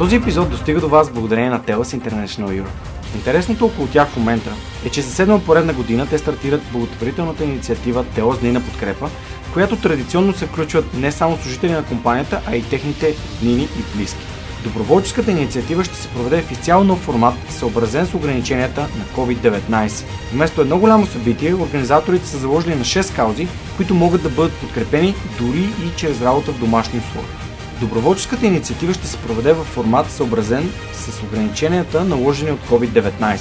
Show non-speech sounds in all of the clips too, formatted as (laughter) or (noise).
Този епизод достига до вас благодарение на TELUS International Europe. Интересното около тях в момента е, че за седма поредна година те стартират благотворителната инициатива TELUS Дни на подкрепа, в която традиционно се включват не само служители на компанията, а и техните днини и близки. Доброволческата инициатива ще се проведе в изцяло нов формат, съобразен с ограниченията на COVID-19. Вместо едно голямо събитие, организаторите са заложили на 6 каузи, които могат да бъдат подкрепени дори и чрез работа в домашни условия. Доброволческата инициатива ще се проведе в формат съобразен с ограниченията наложени от COVID-19.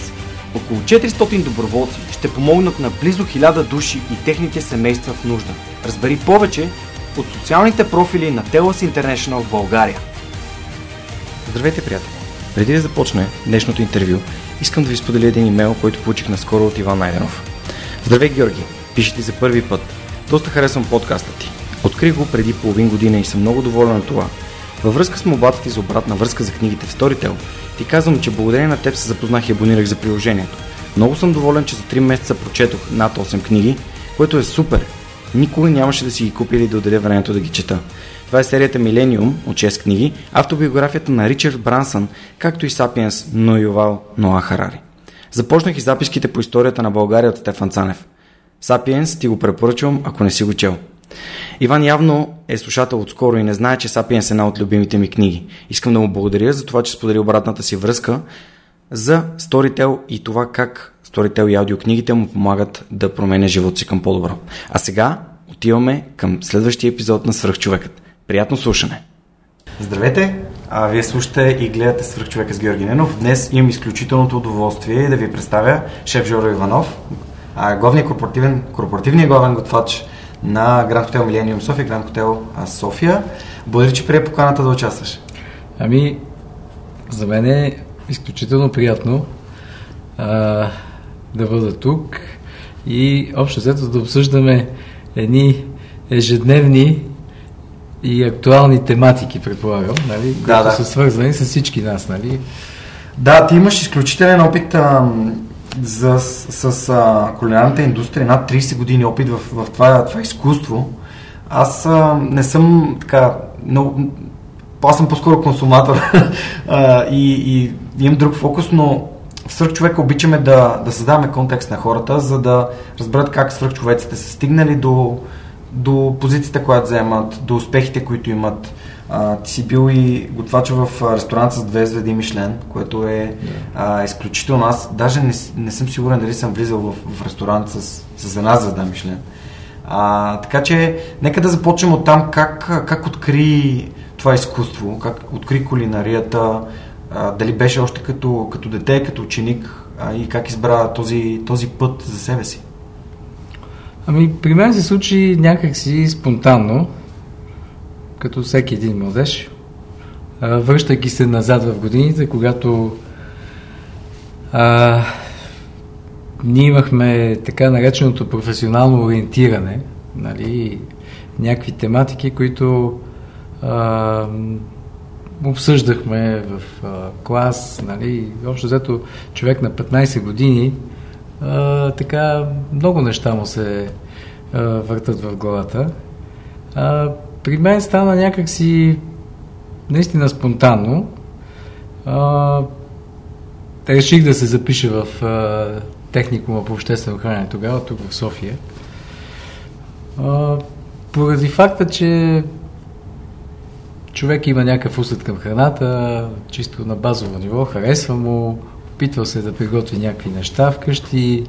Около 400 доброволци ще помогнат на близо 1000 души и техните семейства в нужда. Разбери повече от социалните профили на TELUS International в България. Здравейте, приятели! Преди да започне днешното интервю, искам да ви споделя един имейл, който получих наскоро от Иван Найденов. Здравей, Георги! Пише ти за първи път. Доста харесвам подкаста ти. Открих го преди половин година и съм много доволен от това. Във връзка с мобата ти за обратна връзка за книгите в Storytel, ти казвам, че благодарение на теб се запознах и абонирах за приложението. Много съм доволен, че за 3 месеца прочетох над 8 книги, което е супер. Никога нямаше да си ги купя или да отделя времето да ги чета. Това е серията Милениум от 6 книги, автобиографията на Ричард Брансън, както и Сапиенс но Ювал Ноа Харари. Започнах и записките по историята на България от Стефан Цанев. Сапиенс ти го препоръчвам, ако не си го чел. Иван явно е слушател отскоро и не знае, че Сапиенс е една от любимите ми книги. Искам да му благодаря за това, че сподели обратната си връзка за Storytel и това как Storytel и аудиокнигите му помагат да променя живота си към по-добро. А сега отиваме към следващия епизод на Свръхчовекът. Приятно слушане! Здравейте! А, вие слушате и гледате Свръхчовека с Георги Ненов. Днес имам изключителното удоволствие да ви представя шеф Жоро Иванов, главният корпоративен, корпоративният главен готвач на Гранд Хотел Милениум София, Гранд Хотел София. Благодаря, че прие поканата да участваш. Ами, за мен е изключително приятно а, да бъда тук и общо взето да обсъждаме едни ежедневни и актуални тематики, предполагам, нали, да, които да. са свързани с всички нас. Нали? Да, ти имаш изключителен опит а, за, с, с а, кулинарната индустрия, над 30 години опит в, в това, това изкуство. Аз а, не съм така, но, аз съм по-скоро консуматор (laughs) а, и, и имам друг фокус, но в свърхчовека обичаме да, да създаваме контекст на хората, за да разберат как свърхчовеците са стигнали до, до позицията, която вземат, до успехите, които имат. А, ти си бил и готвач в ресторант с две звезди Мишлен, което е а, изключително. Аз даже не, не съм сигурен дали съм влизал в, в ресторант с, с една звезда Мишлен. А, така че, нека да започнем от там как, как откри това изкуство, как откри кулинарията, а, дали беше още като, като дете, като ученик а, и как избра този, този път за себе си. Ами, при мен се случи някакси спонтанно, като всеки един младеж, връщайки се назад в годините, когато а, ние имахме така нареченото професионално ориентиране, нали, някакви тематики, които а, обсъждахме в а, клас, нали, общо взето човек на 15 години а, така много неща му се а, въртат в главата. А, при мен стана някакси наистина спонтанно. А, реших да се запиша в а, техникума по обществено хранене тогава, тук в София. А, поради факта, че човек има някакъв усет към храната, чисто на базово ниво, харесва му, опитвал се да приготви някакви неща вкъщи,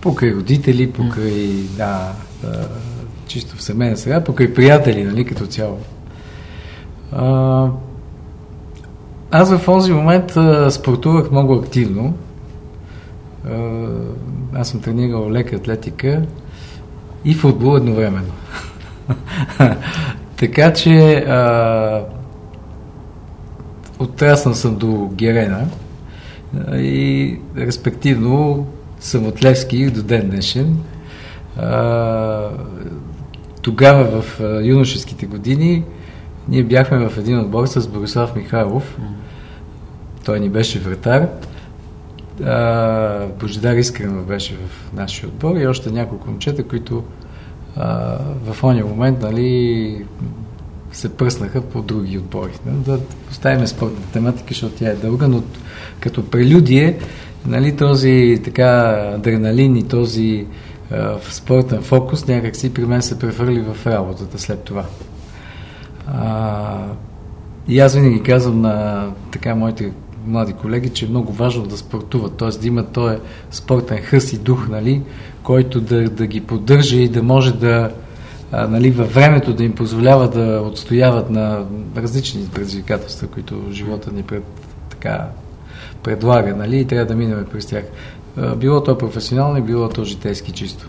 покрай родители, покрай, да, чисто в семейна сега, покрай приятели, нали, като цяло. А, аз в този момент а, спортувах много активно. А, аз съм тренирал лека атлетика и футбол едновременно. (laughs) така че а, отрасна съм до Герена и респективно съм от Левски до ден днешен. А, тогава в юношеските години ние бяхме в един отбор с Борислав Михайлов. Той ни беше вратар. Божидар Искренов беше в нашия отбор и още няколко момчета, които а, в ония момент нали, се пръснаха по други отбори. Да поставим спортна тематика, защото тя е дълга, но като прелюдие нали, този така адреналин и този а, спортен фокус някакси при мен се прехвърли в работата след това. А, и аз винаги казвам на така моите млади колеги, че е много важно да спортуват, т.е. да имат този спортен хъс и дух, нали, който да, да ги поддържа и да може да, а, нали, във времето да им позволява да отстояват на различни предизвикателства, които живота ни пред, така, предлага, нали, и трябва да минем през тях. Било то професионално и било то житейски чисто.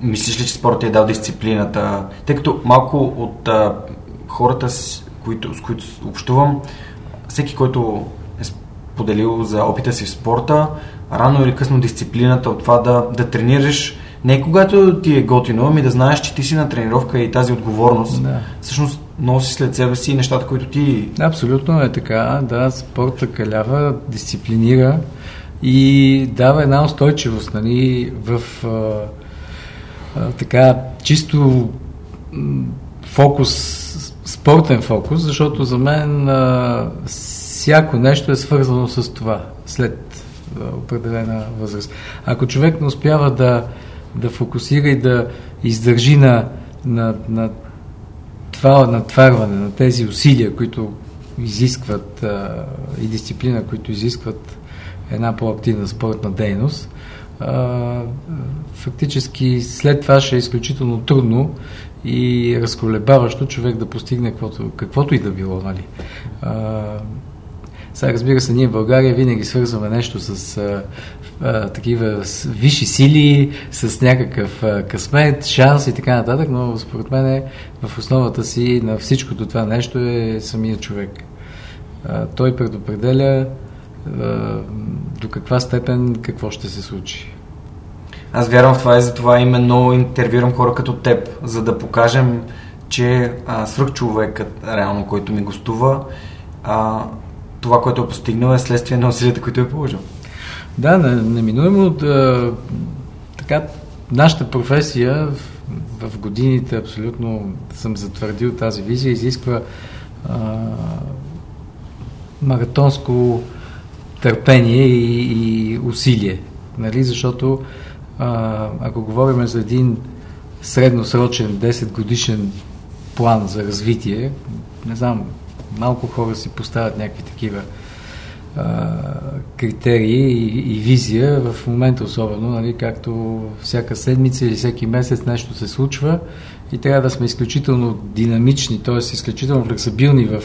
Мислиш ли, че спортът е дал дисциплината? Тъй като малко от а, хората, с които, с които общувам, всеки, който е поделил за опита си в спорта, рано или късно дисциплината от това да, да тренираш не когато ти е готино, ами да знаеш, че ти си на тренировка и тази отговорност да. всъщност носи след себе си нещата, които ти... Абсолютно е така. Да, спорта калява, дисциплинира и дава една устойчивост нали, в а, а, така чисто фокус, спортен фокус, защото за мен а, всяко нещо е свързано с това след а, определена възраст. Ако човек не успява да, да фокусира и да издържи на, на, на това натварване, на тези усилия, които изискват а, и дисциплина, които изискват една по-активна спортна дейност, фактически след това ще е изключително трудно и разколебаващо човек да постигне каквото, каквото и да било. Нали. А, сега, разбира се, ние в България винаги свързваме нещо с а, а, такива висши сили, с някакъв а, късмет, шанс и така нататък, но според мен е, в основата си на всичкото това нещо е самия човек. А, той предопределя до каква степен какво ще се случи. Аз вярвам в това и затова именно интервюрам хора като теб, за да покажем, че а, свръхчовекът, реално, който ми гостува, а, това, което е постигнал е следствие на усилията, които е положил. Да, неминуемо да, така, нашата професия в, в годините абсолютно съм затвърдил тази визия, изисква а, маратонско търпение и, и усилие. Нали? Защото а, ако говорим за един средносрочен 10 годишен план за развитие, не знам, малко хора си поставят някакви такива а, критерии и, и визия, в момента особено, нали, както всяка седмица или всеки месец нещо се случва и трябва да сме изключително динамични, т.е. изключително флексибилни в,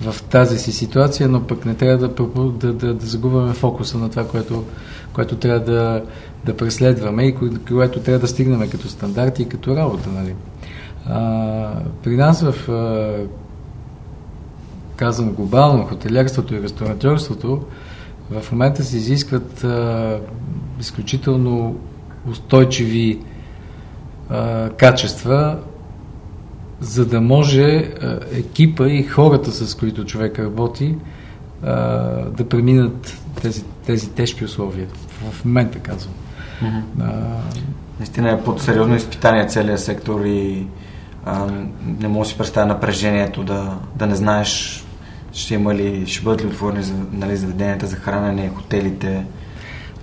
в тази си ситуация, но пък не трябва да, да, да, да загубваме фокуса на това, което, което трябва да, да преследваме и което трябва да стигнем като стандарти и като работа. Нали. А, при нас в казвам глобално, хотелиерството и ресторантьорството, в момента се изискват а, изключително устойчиви а, качества, за да може а, екипа и хората, с които човек работи, а, да преминат тези, тези тежки условия. В момента казвам. Mm-hmm. А, Наистина е под сериозно изпитание целият сектор и а, не мога да си представя напрежението да, да не знаеш ще има ли, ще бъдат ли отворени нали, заведенията за хранене, хотелите?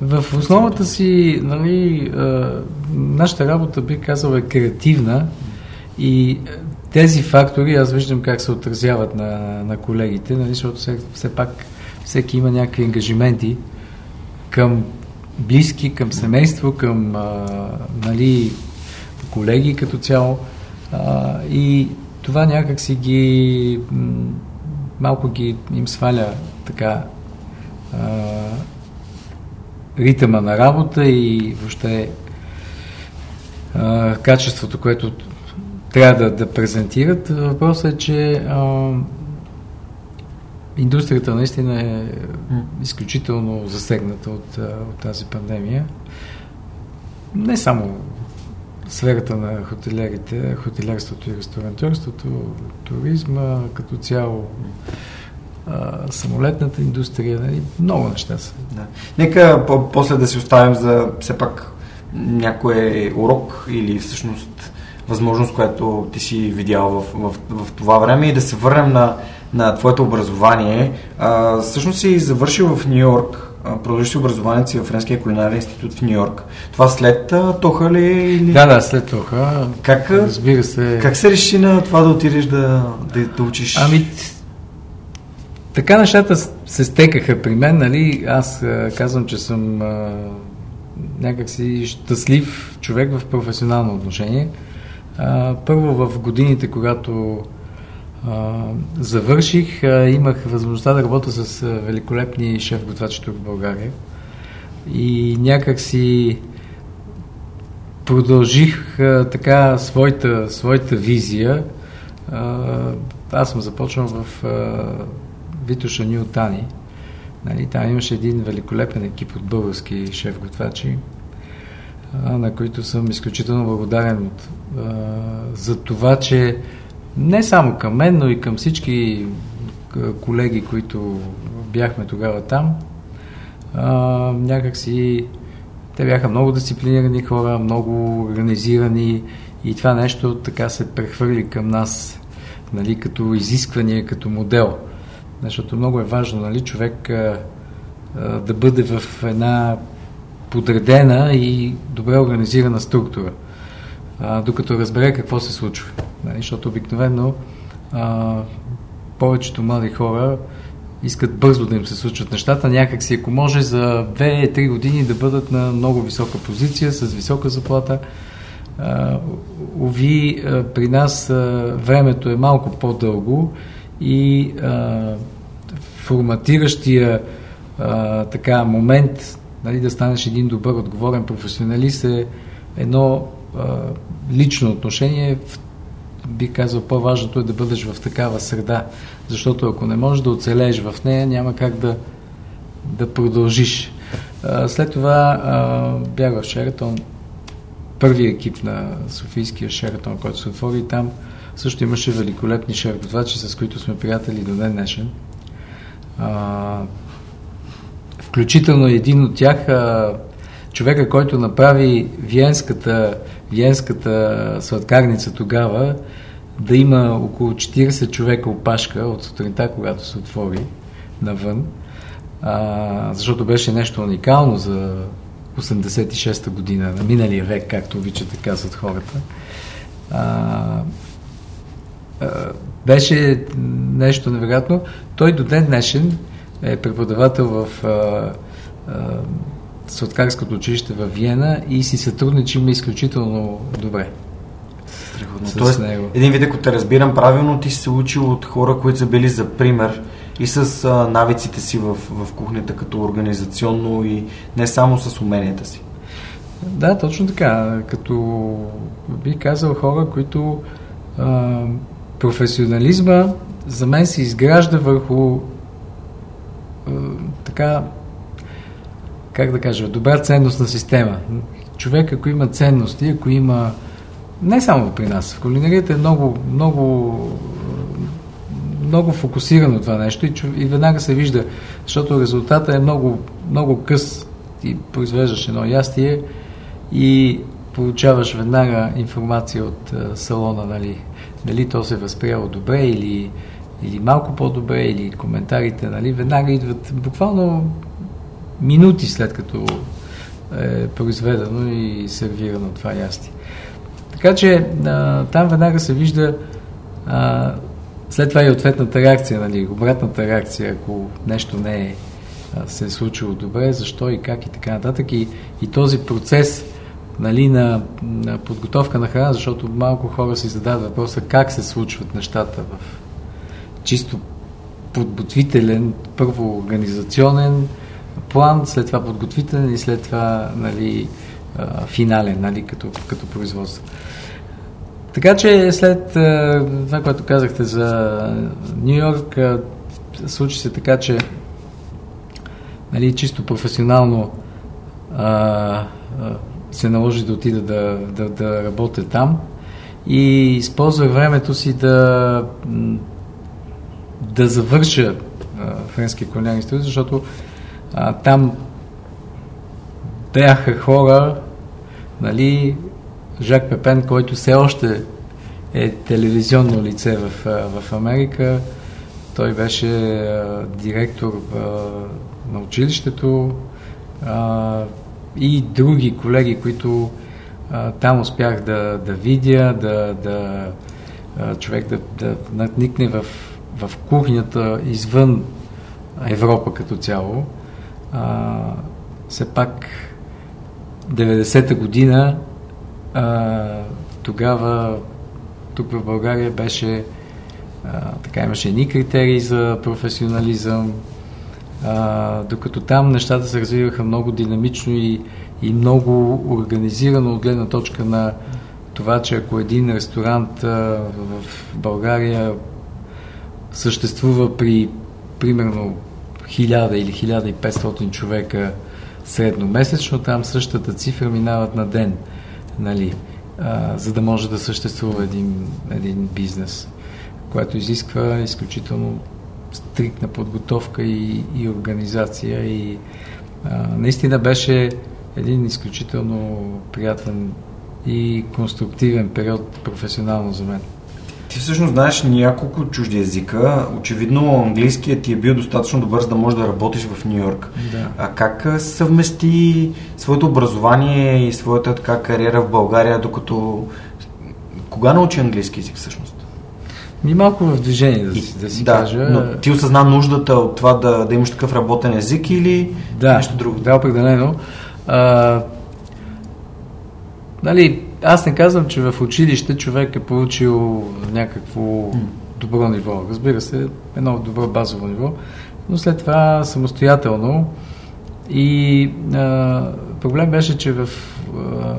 В основата си, нали, нашата работа, би казал, е креативна и тези фактори, аз виждам как се отразяват на, на колегите, нали, защото все, все пак всеки има някакви ангажименти към близки, към семейство, към а, нали, колеги като цяло. А, и това някак си ги малко ги им сваля така а, ритъма на работа и въобще а, качеството, което трябва да, да презентират. Въпросът е, че а, индустрията наистина е изключително засегната от, от тази пандемия. Не само сферата на хотелерите, хотелерството и ресторантьорството, туризма като цяло, а, самолетната индустрия, нали, много неща са. Да. Нека по- после да си оставим за все пак някой урок или всъщност възможност, която ти си видял в, в, в това време и да се върнем на, на твоето образование. А, всъщност си завършил в Нью Йорк, продължи образованието си в Френския кулинарен институт в Нью Йорк. Това след Тоха ли? Или... Да, да, след Тоха. Как, разбира се. Как се реши на това да отидеш да, да, да учиш? Ами, така нещата се стекаха при мен, нали? Аз а, казвам, че съм а, някакси щастлив човек в професионално отношение. Първо в годините, когато завърших, имах възможността да работя с великолепни шеф-готвачи тук в България. И някакси продължих а, така своята, своята визия. Аз съм започнал в а, Витоша Ньютани. Нали, там имаше един великолепен екип от български шеф-готвачи, на които съм изключително благодарен от, за това, че не само към мен, но и към всички колеги, които бяхме тогава там, някакси те бяха много дисциплинирани хора, много организирани и това нещо така се прехвърли към нас нали, като изискване, като модел. Защото много е важно нали, човек а, а, да бъде в една подредена и добре организирана структура, а, докато разбере какво се случва. Нали, защото обикновено а, повечето млади хора искат бързо да им се случват нещата, някак си, ако може за 2-3 години да бъдат на много висока позиция, с висока заплата. А, уви, а, при нас а, времето е малко по-дълго и а, форматиращия а, така момент нали, да станеш един добър, отговорен професионалист е едно лично отношение. Би казал, по-важното е да бъдеш в такава среда, защото ако не можеш да оцелееш в нея, няма как да, да продължиш. А, след това а, бях в Шератон, първи екип на Софийския Шератон, който се отвори там също имаше великолепни шеф с които сме приятели до ден днешен. А, включително един от тях, а, човека, който направи Виенската, Виенската сладкарница тогава, да има около 40 човека опашка от сутринта, когато се отвори навън, а, защото беше нещо уникално за 86-та година, на миналия век, както обичат да казват хората. А, а, беше нещо невероятно. Той до ден днешен е преподавател в а, а, Сладкарското училище в Виена и си сътрудничим изключително добре. Страхотно. Тоест, него. един вид, ако те разбирам правилно, ти си се учил от хора, които са били за пример и с а, навиците си в, в кухнята като организационно и не само с уменията си. Да, точно така. Като би казал хора, които а, професионализма за мен се изгражда върху а, така как да кажа, добра ценностна система. Човек, ако има ценности, ако има не само при нас, в кулинарията е много, много, много фокусирано това нещо и, и веднага се вижда, защото резултата е много, много къс. Ти произвеждаш едно ястие и получаваш веднага информация от а, салона, нали, дали то се е възприело добре или, или малко по-добре, или коментарите, нали, веднага идват буквално минути след като е произведено и сервирано това ястие. Така че а, там веднага се вижда а, след това и ответната реакция, нали, обратната реакция, ако нещо не е се е случило добре, защо и как и така нататък. И, и този процес нали, на, на подготовка на храна, защото малко хора си задават въпроса как се случват нещата в чисто подготвителен, първо организационен, план, след това подготвителен и след това нали, финален, нали, като, като производство. Така че след това, което казахте за Нью Йорк, случи се така, че нали, чисто професионално а, се наложи да отида да, да, да работя там и използвах времето си да, да завърша Френския колониален институт, защото а, там бяха хора, нали, Жак Пепен, който все още е телевизионно лице в, в Америка. Той беше а, директор а, на училището а, и други колеги, които а, там успях да, да видя, да, да а, човек да, да надникне в, в кухнята извън Европа като цяло. А, все пак 90-та година а, тогава тук в България беше а, така имаше едни критерии за професионализъм, а, докато там нещата се развиваха много динамично и, и много организирано от гледна точка на това, че ако един ресторант а, в България съществува при примерно 1000 или 1500 човека средномесечно, там същата цифра минават на ден, нали, а, за да може да съществува един, един бизнес, което изисква изключително стриктна подготовка и, и организация и а, наистина беше един изключително приятен и конструктивен период професионално за мен. Ти всъщност знаеш няколко чужди езика. Очевидно английският ти е бил достатъчно добър, за да можеш да работиш в Нью Йорк. Да. А как съвмести своето образование и своята така кариера в България, докато... Кога научи английски език всъщност? Ми малко в движение, да, си, да си да, кажа. Но ти осъзна нуждата от това да, да имаш такъв работен език или да, нещо друго? Да, определено. А, нали, аз не казвам, че в училище човек е получил някакво добро ниво. Разбира се, едно добро базово ниво, но след това самостоятелно. И а, проблем беше, че в а,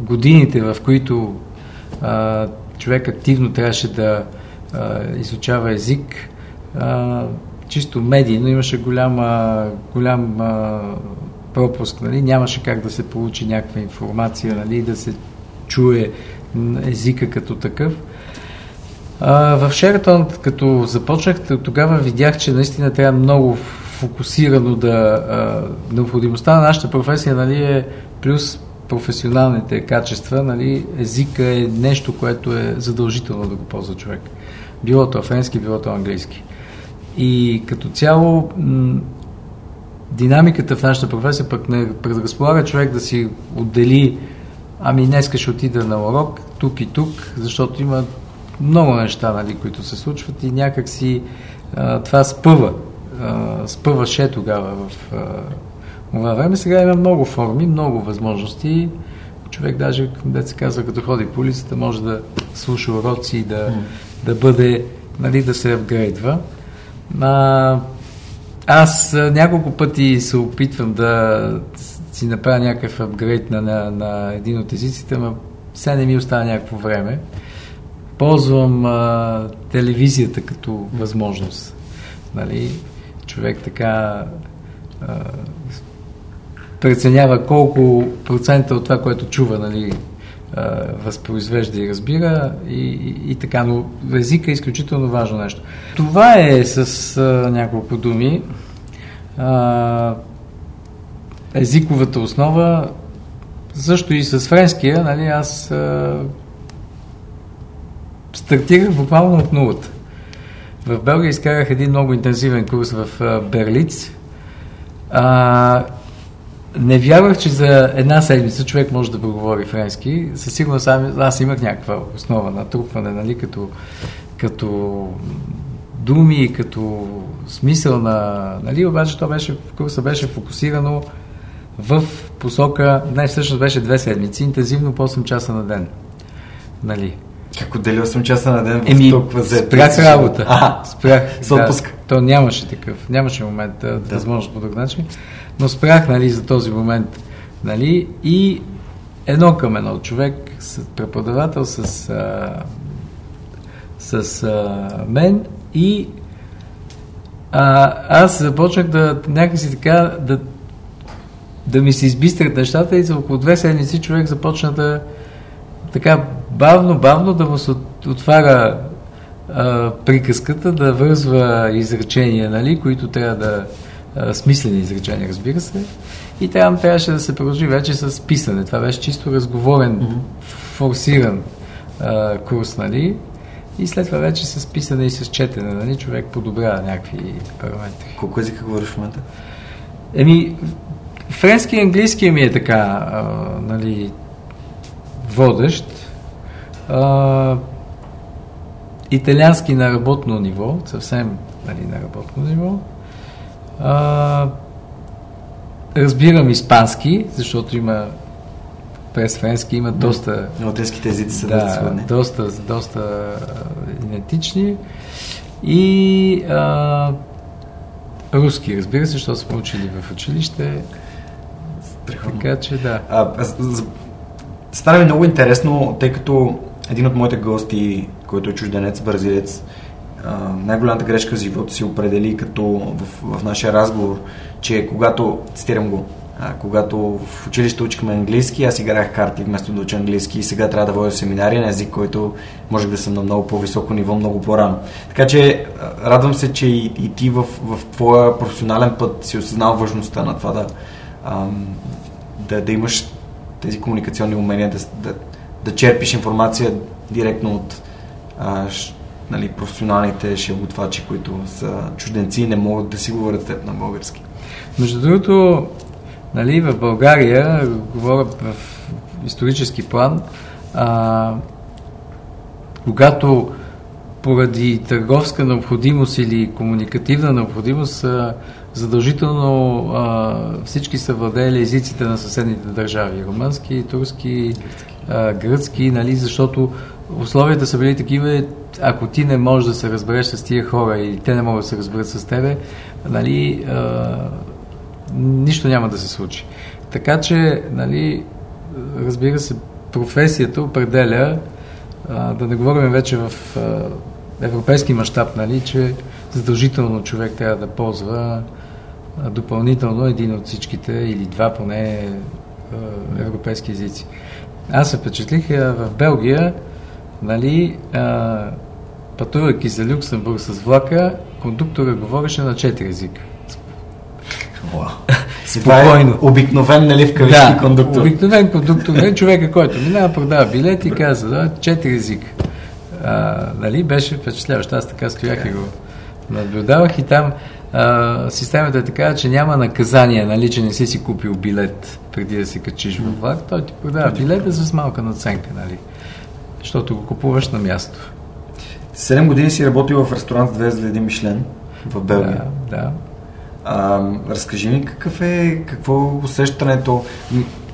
годините, в които а, човек активно трябваше да а, изучава език, а, чисто медийно имаше голяма, голям а, пропуск, нали? нямаше как да се получи някаква информация, нали? да се чуе езика като такъв. А, в Шератон, като започнах, тогава видях, че наистина трябва много фокусирано да... А, необходимостта на нашата професия нали, е плюс професионалните качества, нали, езика е нещо, което е задължително да го ползва човек. Било то френски, било то английски. И като цяло м- динамиката в нашата професия пък не предразполага човек да си отдели ами днес ще отида на урок тук и тук, защото има много неща, нали, които се случват и някак си това спъва. А, спъваше тогава в това време. Сега има много форми, много възможности. Човек даже, да се казва, като ходи по улицата, може да слуша уроци да, да бъде, нали, да се апгрейдва. А, аз няколко пъти се опитвам да си направя някакъв апгрейд на, на, на един от езиците, но сега не ми остава някакво време. Ползвам а, телевизията като възможност. Нали? Човек така а, преценява колко процента от това, което чува, нали, а, възпроизвежда и разбира и, и, и така, но езика е изключително важно нещо. Това е с а, няколко думи. А, езиковата основа, също и с френския, нали, аз а, стартирах буквално от нулата. В Белгия изкарах един много интензивен курс в а, Берлиц. А, не вярвах, че за една седмица човек може да проговори френски. Със сигурност аз имах някаква основа на трупване, нали, като, като думи, като смисъл на... Нали, обаче то беше, курса беше фокусирано в посока, не, всъщност беше две седмици, интензивно по 8 часа на ден. Нали? Как отдели 8 часа на ден в Еми, толкова зет? спрях работа. А, спрях. с отпуск. Да, то нямаше такъв, нямаше момент да, да. възможност по друг начин, но спрях нали, за този момент. Нали, и едно към едно човек, с преподавател с, а, с а, мен и а, аз започнах да някакси така да, да ми се избистрят нещата и за около две седмици човек започна да така бавно, бавно да му се отваря а, приказката, да вързва изречения, нали, които трябва да а, смислени изречения, разбира се. И там трябваше да се продължи вече с писане. Това беше чисто разговорен, mm-hmm. форсиран а, курс, нали? И след това вече с писане и с четене, нали, човек подобрява някакви параметри. Колко езика говориш в момента? Еми, френски и английски ми е така, а, нали, водещ. А, италиански на работно ниво, съвсем нали, на работно ниво. А, разбирам испански, защото има през френски има доста... Латинските езици са да, доста, доста идентични. И а, руски, разбира се, защото сме учили в училище. Страхотно. Така че да. А, стана ми много интересно, тъй като един от моите гости, който е чужденец, бразилец, най-голямата грешка в живота си определи като в, в нашия разговор, че когато, цитирам го, когато в училище учихме английски, аз играх карти вместо да уча английски и сега трябва да водя семинари на език, който може да съм на много по-високо ниво, много по-рано. Така че радвам се, че и, и ти в, в твоя професионален път си осъзнал важността на това да, ам, да, да имаш тези комуникационни умения, да, да, да черпиш информация директно от а, ш, нали, професионалните шелготвачи, които са чужденци и не могат да си говорят теб на български. Между другото, нали, в България, говоря в исторически план, а, когато поради търговска необходимост или комуникативна необходимост задължително а, всички са владели езиците на съседните държави. Румънски, турски, а, гръцки, нали, защото условията са били такива, ако ти не можеш да се разбереш с тия хора и те не могат да се разберат с тебе, нали, а, нищо няма да се случи. Така че, нали, разбира се, професията определя, а, да не говорим вече в а, европейски мащаб, нали, че задължително човек трябва да ползва а, допълнително един от всичките или два поне а, европейски езици. Аз се впечатлих а, в Белгия, нали, пътувайки за Люксембург с влака, кондуктора говореше на четири езика. Спокойно. Е обикновен, нали, в кавички да, кондуктор. обикновен кондуктор, не човека, който минава, продава билет и каза, да, четири езика. А, нали, беше впечатляващо. Аз така стоях и го наблюдавах и там а, системата е така, че няма наказание, нали, че не си си купил билет преди да се качиш в влак. Той ти продава билета с малка наценка, нали, защото го купуваш на място. Седем години си работил в ресторант с две звезди Мишлен в Белгия. Да, да. А, разкажи ми какъв е, какво е усещането?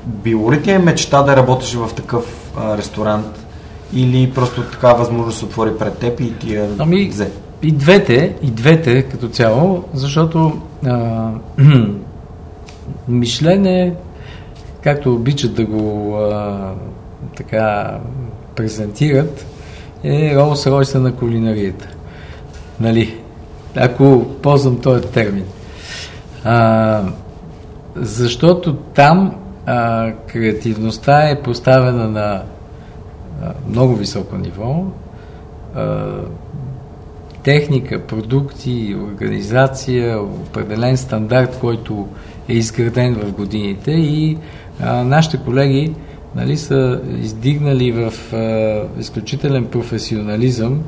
Било ли ти е мечта да работиш в такъв а, ресторант? Или просто така възможност се отвори пред теб и ти я ами, взе? И двете, и двете като цяло, защото а, (clears throat) Мишлен е, както обичат да го а, така презентират, е Ролс Ройса на кулинарията. Нали? Ако ползвам този термин. А, защото там а, креативността е поставена на а, много високо ниво. А, техника, продукти, организация, определен стандарт, който е изграден в годините и а, нашите колеги нали, са издигнали в а, изключителен професионализъм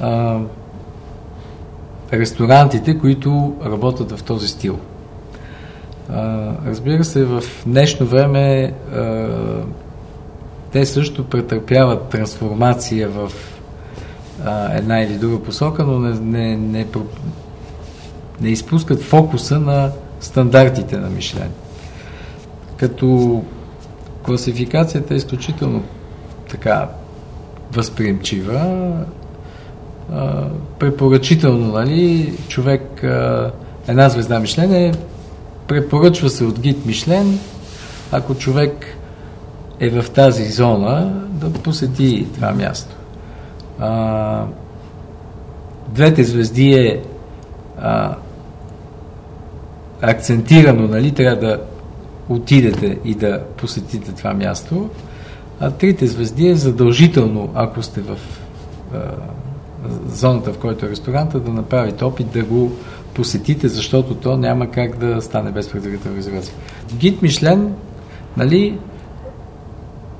а, ресторантите, които работят в този стил. Разбира се, в днешно време те също претърпяват трансформация в една или друга посока, но не, не, не, не изпускат фокуса на стандартите на Мишлен. Като класификацията е изключително така възприемчива, препоръчително, нали, човек, една звезда Мишлен е, препоръчва се от гид Мишлен, ако човек е в тази зона, да посети това място. А, двете звезди е а, акцентирано, нали, трябва да отидете и да посетите това място. А трите звезди е задължително, ако сте в а, зоната, в който е ресторанта, да направите опит да го посетите, защото то няма как да стане без предварителна резервация. Гид Мишлен, нали,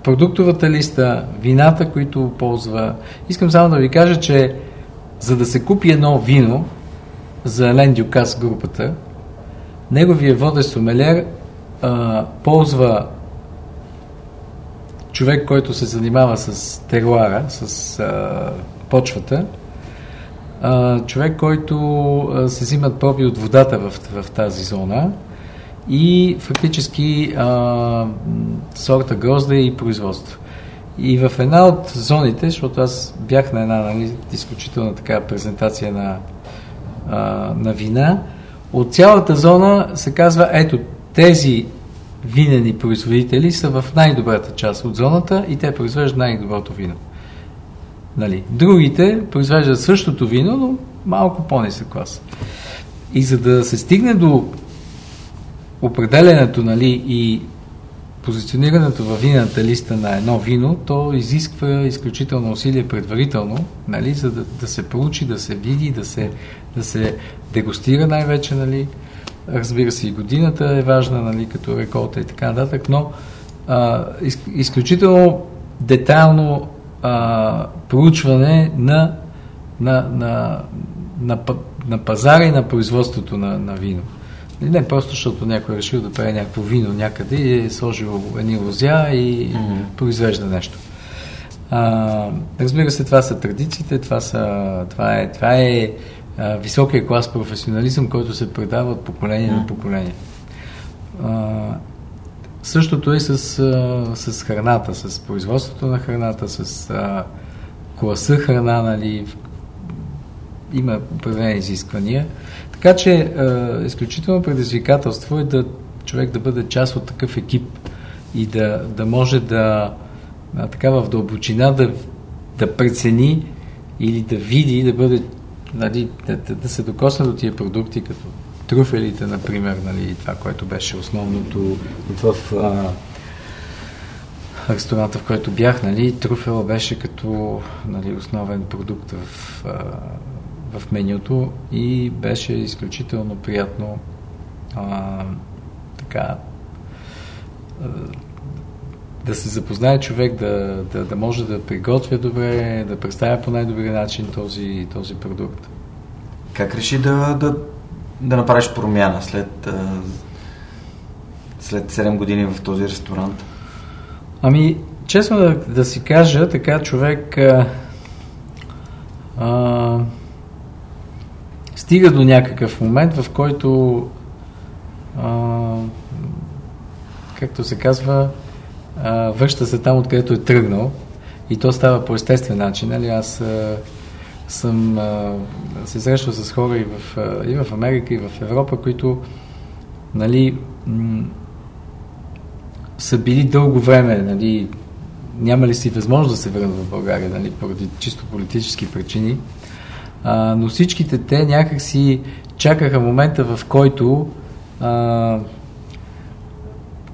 продуктовата листа, вината, които ползва. Искам само да ви кажа, че за да се купи едно вино за Елен Дюкас групата, неговия водещ сомелер ползва човек, който се занимава с теруара, с а, почвата, а, човек, който а, се взимат проби от водата в, в тази зона и фактически а, сорта грозда и производство. И в една от зоните, защото аз бях на една нали, изключителна така презентация на, а, на вина, от цялата зона се казва, ето, тези винени производители са в най-добрата част от зоната и те произвеждат най-доброто вино. Нали. Другите произвеждат същото вино, но малко по-нисък клас. И за да се стигне до определенето нали, и позиционирането във вината листа на едно вино, то изисква изключително усилие предварително, нали, за да, да се проучи, да се види, да се, да се дегустира най-вече, нали, разбира се и годината е важна, нали, като реколта и така нататък, но а, из, изключително детайлно а, проучване на, на, на, на, на пазара и на производството на, на вино. Не просто защото някой е решил да прави някакво вино някъде и е сложил едни лозя и mm-hmm. произвежда нещо. А, разбира се, това са традициите, това, са, това е, това е а, високия клас професионализъм, който се предава от поколение mm-hmm. на поколение. А, същото е с, а, с храната, с производството на храната, с а, класа храна, нали, има определени изисквания. Така че е, изключително предизвикателство е да човек да бъде част от такъв екип и да, да може да а, така в дълбочина да, да прецени или да види, да бъде нали, да, да се докосне до тия продукти, като труфелите, например, нали, това, което беше основното в а, ресторанта, в който бях, нали, труфела беше като нали, основен продукт в а, в менюто и беше изключително приятно а, така а, да се запознае човек, да, да, да може да приготвя добре, да представя по най-добрия начин този, този продукт. Как реши да, да, да направиш промяна след, след 7 години в този ресторант? Ами, честно да, да си кажа, така човек а, а, стига до някакъв момент, в който, а, както се казва, а, връща се там, откъдето е тръгнал и то става по естествен начин. Нали? Аз а, съм а, се срещал с хора и в, а, и в Америка, и в Европа, които нали, м- са били дълго време, нали, няма ли си възможност да се върнат в България, нали, поради чисто политически причини а, но всичките те някак си чакаха момента, в който а,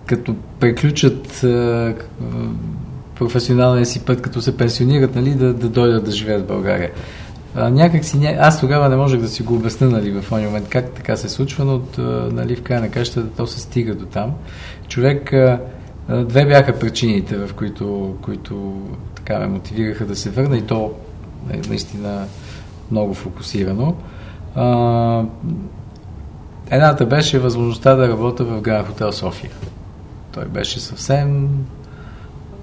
като приключат а, професионалния си път, като се пенсионират, нали, да, да дойдат да живеят в България. А, някак си, аз тогава не можех да си го обясня нали, в този момент как така се случва, но нали, в края на кащата то се стига до там. Човек, две бяха причините, в които, които така ме мотивираха да се върна и то е, наистина много фокусирано. А, едната беше възможността да работя в Гранд Хотел София. Той беше съвсем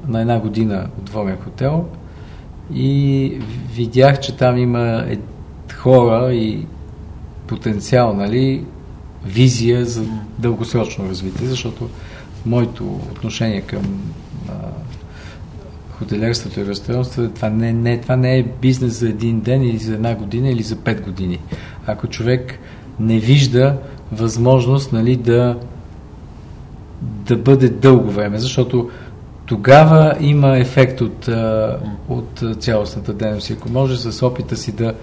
на една година отворен хотел и видях, че там има е, хора и потенциал, нали, визия за дългосрочно развитие, защото моето отношение към а, хотелерството и ресторантството, това не, не, това не е бизнес за един ден или за една година или за пет години. Ако човек не вижда възможност нали, да, да бъде дълго време, защото тогава има ефект от, от цялостната дейност. Ако може с опита си да,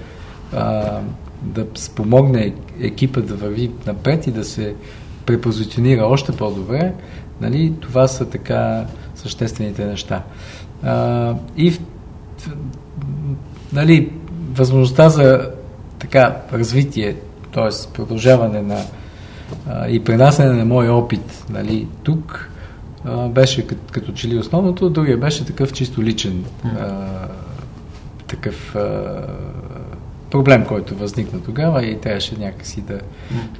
да спомогне екипа да върви напред и да се препозиционира още по-добре, нали, това са така съществените неща. И нали, възможността за така развитие, т.е. продължаване на и пренасене на моя опит нали, тук, а, беше като, като че ли основното, другия беше такъв чисто личен а, такъв а, проблем, който възникна тогава и трябваше някакси да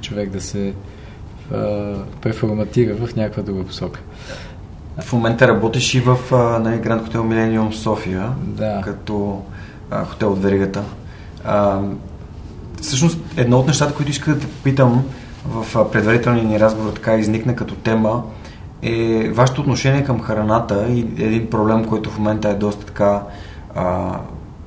човек да се а, преформатира в някаква друга посока. В момента работиш и в на Гранд Хотел Милениум София, да. като а, хотел от веригата. А, всъщност, едно от нещата, които исках да те попитам в предварителния ни разговор така изникна като тема, е вашето отношение към храната и един проблем, който в момента е доста така а,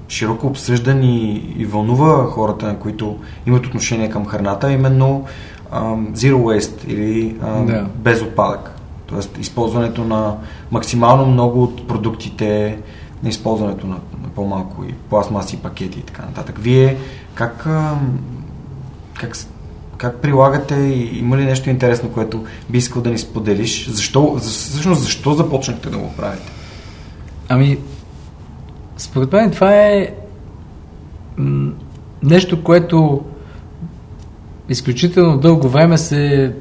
широко обсъждан и, и вълнува хората, на които имат отношение към храната, именно а, zero waste или а, да. без отпадък. Тоест използването на максимално много от продуктите, на използването на, на по-малко и пластмаси, пакети и така нататък. Вие как, как, как прилагате и има ли нещо интересно, което би искал да ни споделиш? Защо, всъщност защо започнахте да го правите? Ами, според мен това е м- нещо, което изключително дълго време се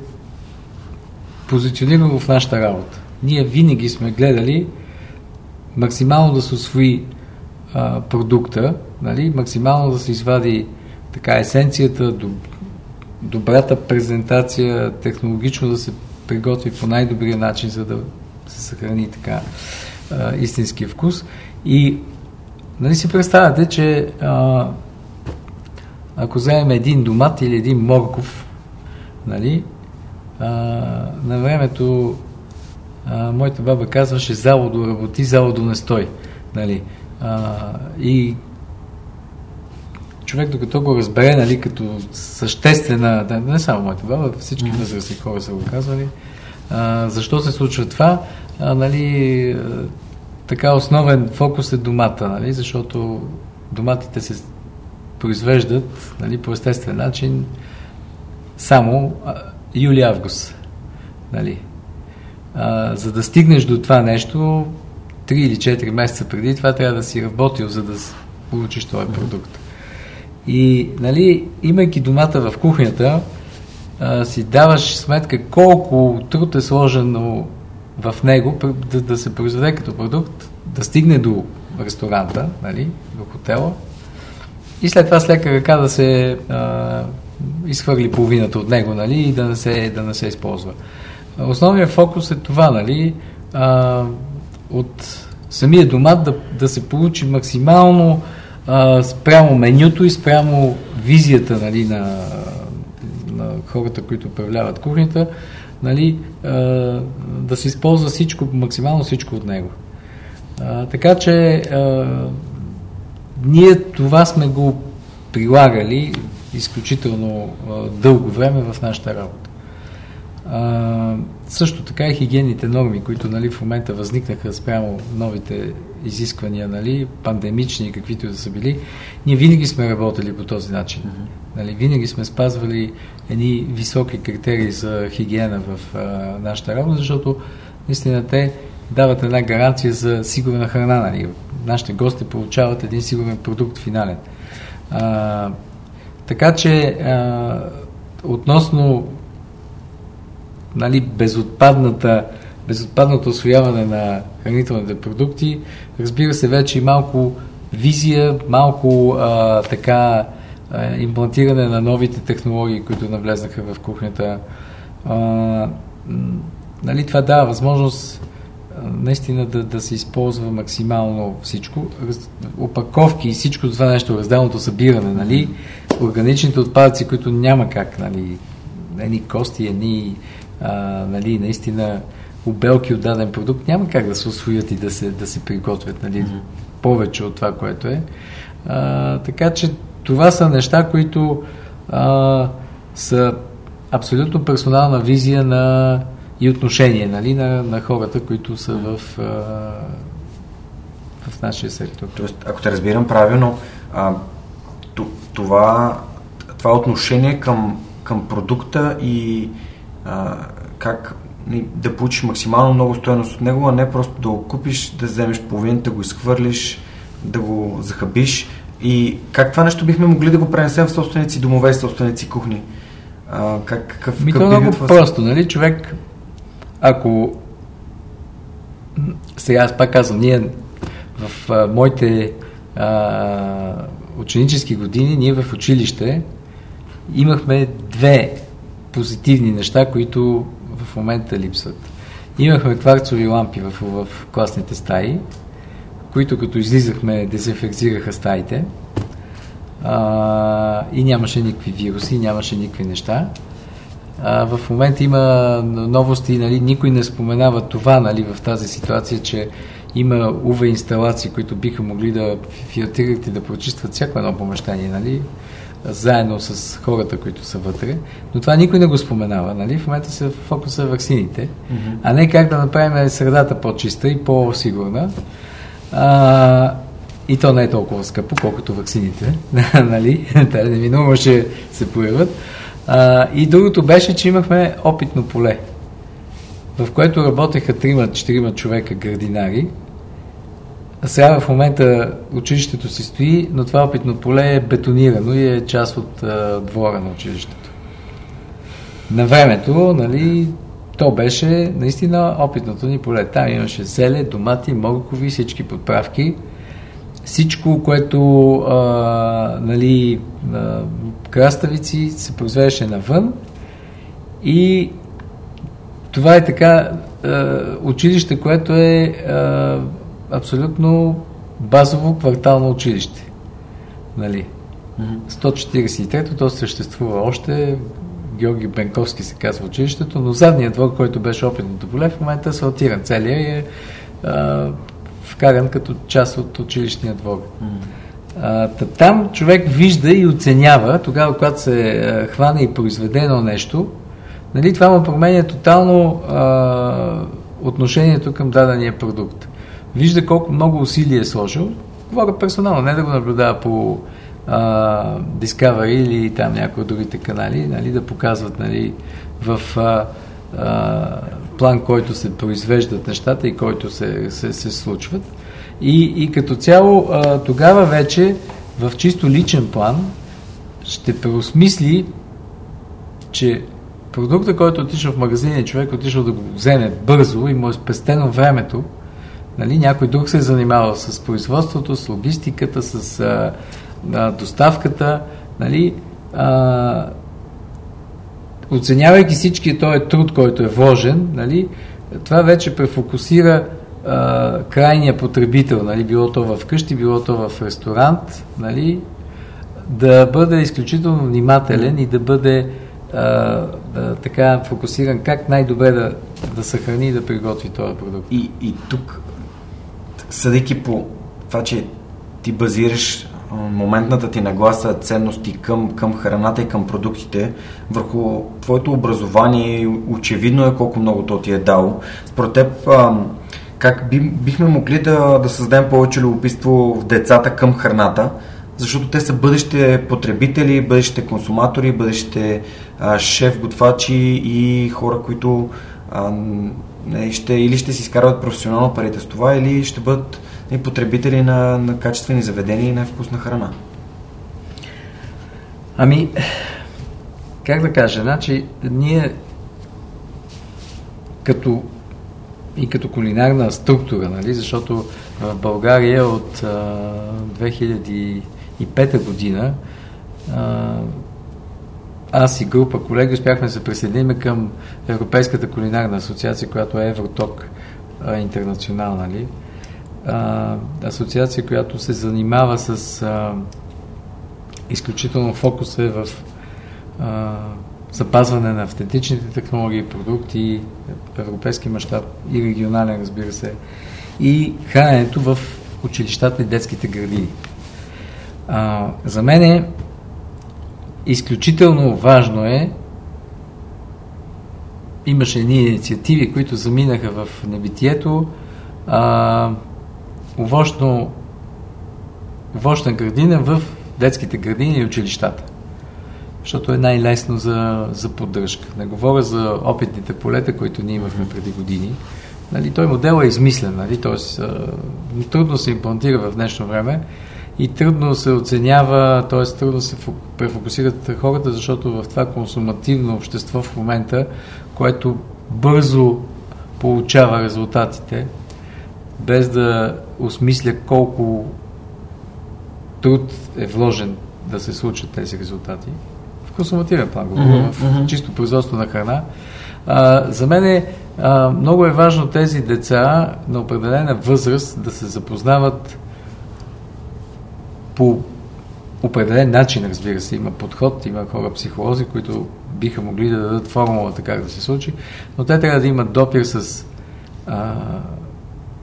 позиционирано в нашата работа. Ние винаги сме гледали максимално да се освои а, продукта, нали? максимално да се извади така есенцията, добрата презентация, технологично да се приготви по най-добрия начин, за да се съхрани така а, истинския вкус. И нали си представяте, че а, ако вземем един домат или един морков, нали, а, на времето а, моята баба казваше заводо работи, заводо не стой. Нали? А, и човек докато го разбере, нали, като съществена, да, не само моята баба, всички възрастни хора са го казвали, а, защо се случва това, а, нали, така основен фокус е домата, нали, защото доматите се произвеждат нали, по естествен начин само юли-август. Нали. А, за да стигнеш до това нещо, 3 или 4 месеца преди това трябва да си работил, за да получиш този продукт. И, нали, имайки домата в кухнята, а, си даваш сметка колко труд е сложено в него да, да се произведе като продукт, да стигне до ресторанта, нали, до хотела и след това с лека ръка да се а, изхвърли половината от него нали, и да не се, да не се използва. Основният фокус е това, нали, а, от самия домат да, да се получи максимално спрямо менюто и спрямо визията нали, на, на хората, които управляват кухнята, нали, а, да се използва всичко, максимално всичко от него. А, така че а, ние това сме го прилагали изключително а, дълго време в нашата работа. А, също така и хигиенните норми, които нали, в момента възникнаха спрямо новите изисквания, нали, пандемични, каквито и да са били, ние винаги сме работили по този начин. Mm-hmm. Нали, винаги сме спазвали едни високи критерии за хигиена в а, нашата работа, защото наистина те дават една гаранция за сигурна храна. Нали. Нашите гости получават един сигурен продукт финален. А, така че а, относно нали, безотпадната, безотпадното освояване на хранителните продукти, разбира се, вече и малко визия, малко а, така а, имплантиране на новите технологии, които навлезнаха в кухнята. А, нали, това дава възможност наистина да, да се използва максимално всичко. Раз, опаковки и всичко това нещо, разделното събиране, нали, органичните отпадъци, които няма как, нали, едни кости, едни а, нали, наистина обелки от даден продукт, няма как да се освоят и да се, да се приготвят нали, mm-hmm. повече от това, което е. А, така че това са неща, които а, са абсолютно персонална визия на и отношение нали, на, на хората, които са в, а, в нашия сектор. Тоест, ако те разбирам правилно, а, това това отношение към, към продукта и а, как да получиш максимално много стоеност от него, а не просто да го купиш, да вземеш половината, да го изхвърлиш, да го захабиш. И как това нещо бихме могли да го пренесем в собственици домове и собственици кухни? А, как, какъв, Ми, е много просто, нали? Човек, ако сега аз пак казвам, ние в а, моите а, ученически години, ние в училище имахме две позитивни неща, които в момента липсват. Имахме кварцови лампи в, в класните стаи, които като излизахме дезинфекцираха стаите а, и нямаше никакви вируси, нямаше никакви неща. А, в момента има новости, нали, никой не споменава това нали, в тази ситуация, че има UV инсталации, които биха могли да филтрират и да прочистват всяко едно помещение, нали, заедно с хората, които са вътре. Но това никой не го споменава. Нали? В момента се фокуса е вакцините, mm-hmm. а не как да направим средата по-чиста и по-сигурна. А, и то не е толкова скъпо, колкото вакцините. (laughs) нали? Те неминуемо ще се появят. А, и другото беше, че имахме опитно поле, в което работеха 3-4 човека градинари. Сега в момента училището си стои, но това опитно поле е бетонирано и е част от а, двора на училището. На времето, нали, то беше наистина опитното ни поле. Там имаше зеле, домати, моркови, всички подправки. Всичко, което а, нали, а, краставици се произвеждаше навън и това е така а, училище, което е а, абсолютно базово квартално училище. Нали? 143-то, то съществува още, Георги Бенковски се казва училището, но задният двор, който беше опитното поле, в момента е асфалтиран. Целият е а, вкаран като част от училищния двор. А, там човек вижда и оценява, тогава, когато се а, хване и произведе едно нещо, нали, това му променя тотално а, отношението към дадения продукт. Вижда колко много усилия е сложил, говоря персонално, не да го наблюдава по а, Discovery или там някои от другите канали, нали, да показват нали, в а, а, план, който се произвеждат нещата и който се, се, се случват. И, и като цяло а, тогава вече в чисто личен план ще преосмисли, че продукта, който отишъл в магазина, човек отишъл да го вземе бързо и му е спестено времето, нали, някой друг се е занимавал с производството, с логистиката, с а, а, доставката, нали, а, оценявайки всички този труд, който е вложен, нали, това вече префокусира а, крайния потребител, нали, било то в къщи, било то в ресторант, нали, да бъде изключително внимателен и да бъде а, да, така фокусиран как най-добре да, да съхрани и да приготви този продукт. И, и тук, съдейки по това, че ти базираш моментната ти нагласа, ценности към, към храната и към продуктите, върху твоето образование, очевидно е колко много то ти е дало. Според теб, как би, бихме могли да, да създадем повече любопитство в децата към храната, защото те са бъдещите потребители, бъдещите консуматори, бъдещите шеф-готвачи и хора, които не, ще, или ще си изкарват професионално парите с това, или ще бъдат и потребители на, на качествени заведения и на вкусна храна? Ами, как да кажа, значи, ние като и като кулинарна структура, нали, защото в България от а, 2005 година а, аз и група колеги успяхме да се присъединим към Европейската кулинарна асоциация, която е Евроток интернационал, нали? асоциация, която се занимава с а, изключително фокус е в а, запазване на автентичните технологии, продукти, европейски мащаб и регионален, разбира се, и храненето в училищата и детските градини. А, за мен е изключително важно е имаше едни инициативи, които заминаха в небитието. А, овощно, овощна градина в детските градини и училищата. защото е най-лесно за, за поддръжка. Не говоря за опитните полета, които ние имахме преди години. Нали, той модел е измислен, нали, т.е. трудно се имплантира в днешно време и трудно се оценява, т.е. трудно се префокусират хората, защото в това консумативно общество в момента, което бързо получава резултатите, без да осмисля колко труд е вложен да се случат тези резултати. В консумативен план, mm-hmm. в чисто производство на храна. А, за мен е, а, много е важно тези деца на определена възраст да се запознават по определен начин, разбира се, има подход, има хора психолози, които биха могли да дадат формулата как да се случи, но те трябва да имат допир с, а,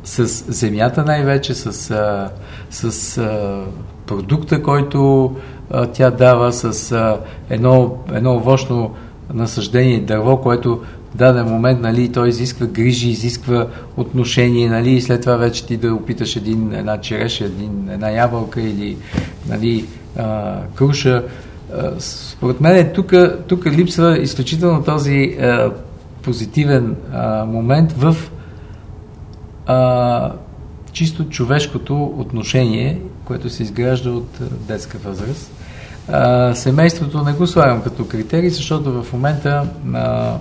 с земята най-вече, с, а, с а, продукта, който а, тя дава, с а, едно, едно овощно насъждение дърво, което даден момент, нали, той изисква грижи, изисква отношение, нали, и след това вече ти да опиташ един, една череша, един, една ябълка или, нали, а, круша. А, според мен тук, тук липсва изключително този а, позитивен а, момент в а, чисто човешкото отношение, което се изгражда от детска възраст. А, семейството не го слагам като критерий, защото в момента а,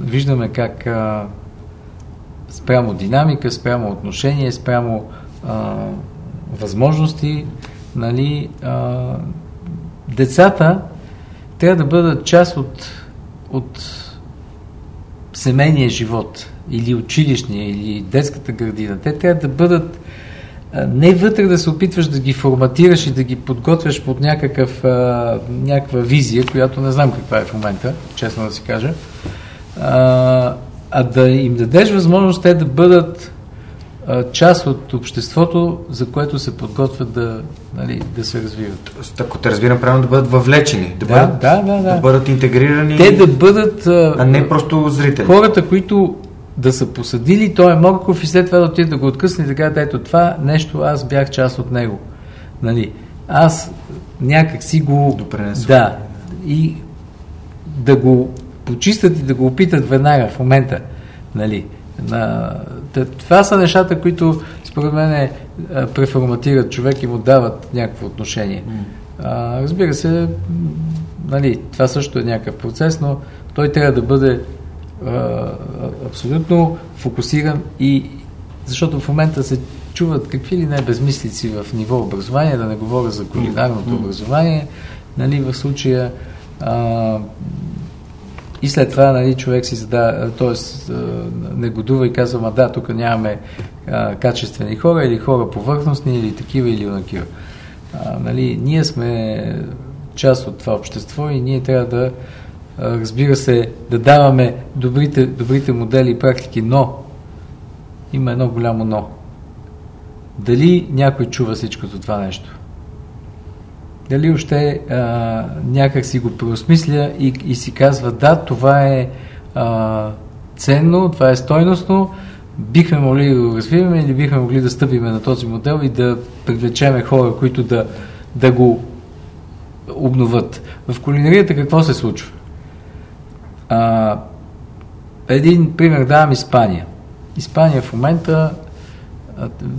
виждаме как а, спрямо динамика, спрямо отношение, спрямо а, възможности, нали, а, децата трябва да бъдат част от, от семейния живот или училищния, или детската градина. Те трябва да бъдат не вътре да се опитваш да ги форматираш и да ги подготвяш под някакъв, някаква визия, която не знам каква е в момента, честно да си кажа, а, а да им дадеш възможност те да бъдат а, част от обществото, за което се подготвят да, нали, да се развиват. Ако те разбирам правилно, да бъдат въвлечени, да, да, бъдат, да, да, да. да бъдат интегрирани. Те да бъдат. А не просто зрители. Хората, които да са посадили той е Морков и след това да отидат да го откъсне и да кажат, ето това нещо, аз бях част от него. Нали? Аз някак си го... Допренесвам. Да. И да го почистят и да го опитат веднага в момента. Нали? На, това са нещата, които според мен е, преформатират човек и му дават някакво отношение. А, разбира се, нали, това също е някакъв процес, но той трябва да бъде а, абсолютно фокусиран и защото в момента се чуват какви ли не безмислици в ниво образование, да не говоря за кулинарното образование, нали, в случая а, и след това нали, човек си задава, т.е. негодува и казва, ма да, тук нямаме а, качествени хора или хора повърхностни или такива или такива. А, нали, ние сме част от това общество и ние трябва да разбира се, да даваме добрите, добрите модели и практики, но има едно голямо но. Дали някой чува всичкото това нещо? Дали още а, някак си го преосмисля и, и си казва, да, това е а, ценно, това е стойностно, бихме могли да го развиваме или бихме могли да стъпиме на този модел и да привлечеме хора, които да, да го обноват. В кулинарията какво се случва? А, един пример давам Испания. Испания в момента,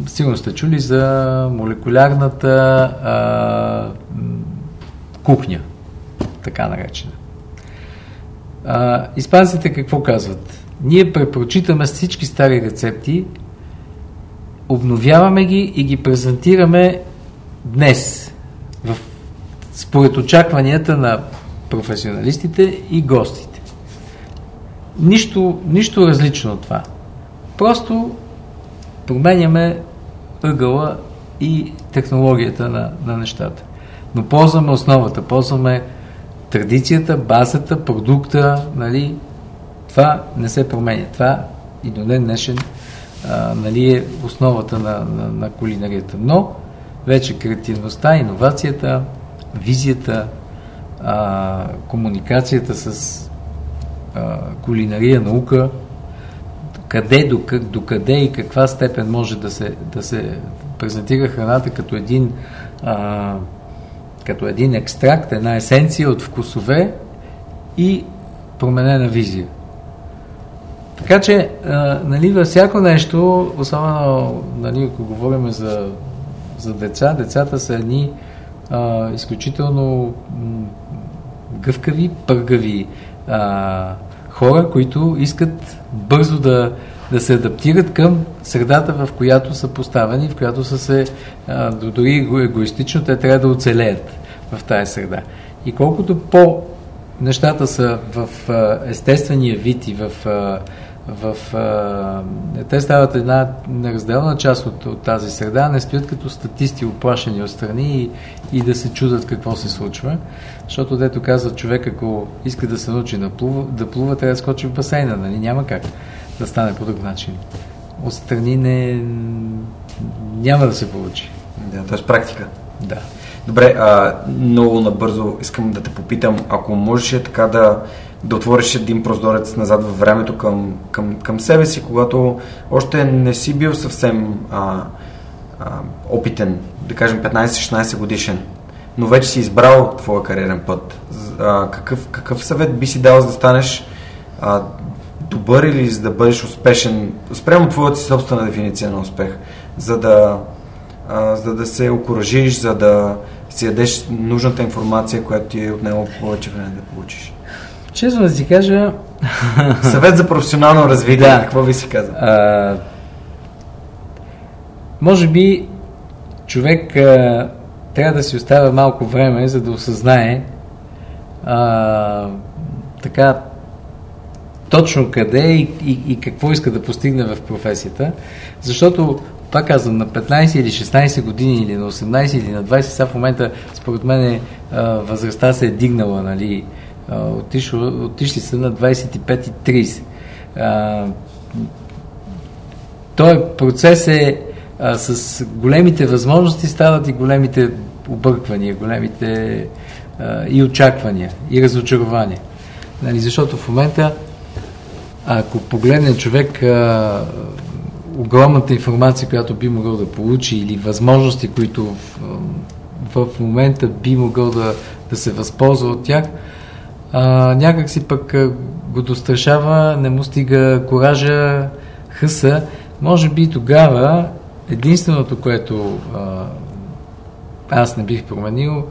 сигурно сте чули за молекулярната а, кухня, така наречена. А, испанците какво казват? Ние препрочитаме всички стари рецепти, обновяваме ги и ги презентираме днес, в, според очакванията на професионалистите и гостите. Нищо, нищо различно от това. Просто променяме ъгъла и технологията на, на нещата. Но ползваме основата, ползваме традицията, базата, продукта, нали, това не се променя. Това и до ден днешен а, нали, е основата на, на, на кулинарията. Но вече креативността, иновацията, визията, а, комуникацията с а, кулинария, наука, къде, до, до къде и каква степен може да се, да се презентира храната като един а, като един екстракт, една есенция от вкусове и променена визия. Така че, а, нали, във всяко нещо, особено, нали, ако говорим за, за деца, децата са едни а, изключително гъвкави, пъргави а, хора, които искат бързо да, да се адаптират към средата, в която са поставени, в която са се, а, дори егоистично, те трябва да оцелеят в тази среда. И колкото по нещата са в а, естествения вид и в а, в, а, те стават една неразделна част от, от тази среда, не стоят като статисти оплашени отстрани и, и да се чудат какво се случва. Защото, дето казва човек, ако иска да се научи да плува, да плува трябва да скочи в басейна, нали? Няма как да стане по друг начин. Отстрани не, няма да се получи. Да, т.е. практика. Да. Добре, а, много набързо искам да те попитам, ако можеш така да да отвориш един прозорец назад във времето към, към, към себе си, когато още не си бил съвсем а, а, опитен, да кажем 15-16 годишен, но вече си избрал твоя кариерен път. А, какъв, какъв съвет би си дал за да станеш а, добър или за да бъдеш успешен, спрямо твоята си собствена дефиниция на успех, за да, а, за да се окоръжиш, за да си ядеш нужната информация, която ти е отнело повече време да получиш? Честно да си кажа... (laughs) Съвет за професионално развитие, да. какво ви си казал? А, може би човек а, трябва да си оставя малко време, за да осъзнае а, така точно къде и, и, и какво иска да постигне в професията. Защото, пак казвам, на 15 или 16 години или на 18 или на 20, сега в момента, според мен, възрастта се е дигнала, нали, отишли, отишли са на 25 и 30. той процес е а, с големите възможности стават и големите обърквания, големите а, и очаквания, и разочарования. Нали, защото в момента, ако погледне човек а, огромната информация, която би могъл да получи или възможности, които в, в момента би могъл да, да се възползва от тях, а, някак си пък го дострашава, не му стига коража, хъса. Може би тогава единственото, което а, аз не бих променил,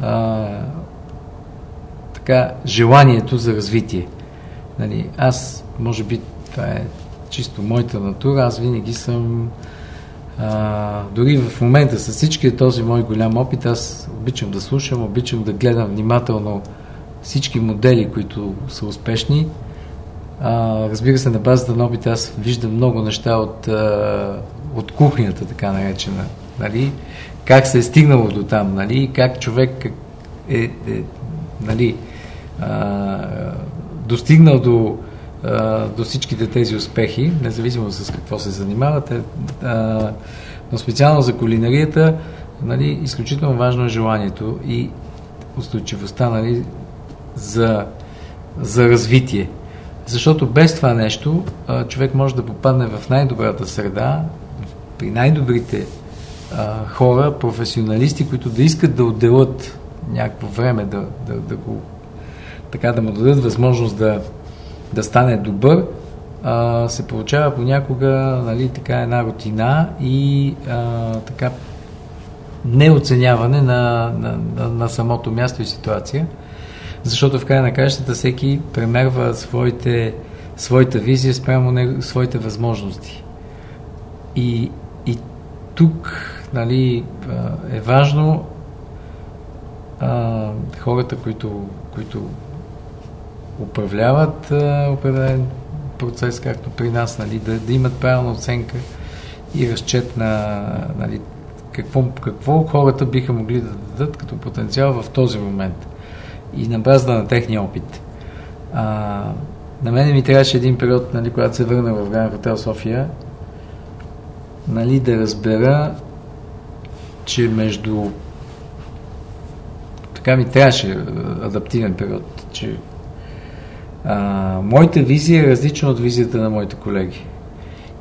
а, така, желанието за развитие. Нали, аз, може би, това е чисто моята натура, аз винаги съм а, дори в момента с всички този мой голям опит, аз обичам да слушам, обичам да гледам внимателно всички модели, които са успешни. А, разбира се, на базата на опит аз виждам много неща от, а, от кухнята, така наречена. Нали? Как се е стигнало до там, нали? как човек е, е нали, а, достигнал до, а, до всичките тези успехи, независимо с какво се занимавате. А, но специално за кулинарията, нали, изключително важно е желанието и устойчивостта нали, за, за развитие. Защото без това нещо човек може да попадне в най-добрата среда, при най-добрите хора, професионалисти, които да искат да отделят някакво време, да, да, да го така да му дадат възможност да, да стане добър, а, се получава понякога нали, така една рутина и а, така неоценяване на, на, на, на самото място и ситуация защото в края на краищата всеки премерва своите, своята визия спрямо него, своите възможности. И, и тук нали, е важно а, хората, които, които управляват а, определен процес, както при нас, нали, да, да имат правилна оценка и разчет на нали, какво, какво хората биха могли да дадат като потенциал в този момент и на база на техния опит. А, на мен ми трябваше един период, нали, когато се върна в Гран Хотел София, нали, да разбера, че между така ми трябваше адаптивен период, че а, моята визия е различна от визията на моите колеги.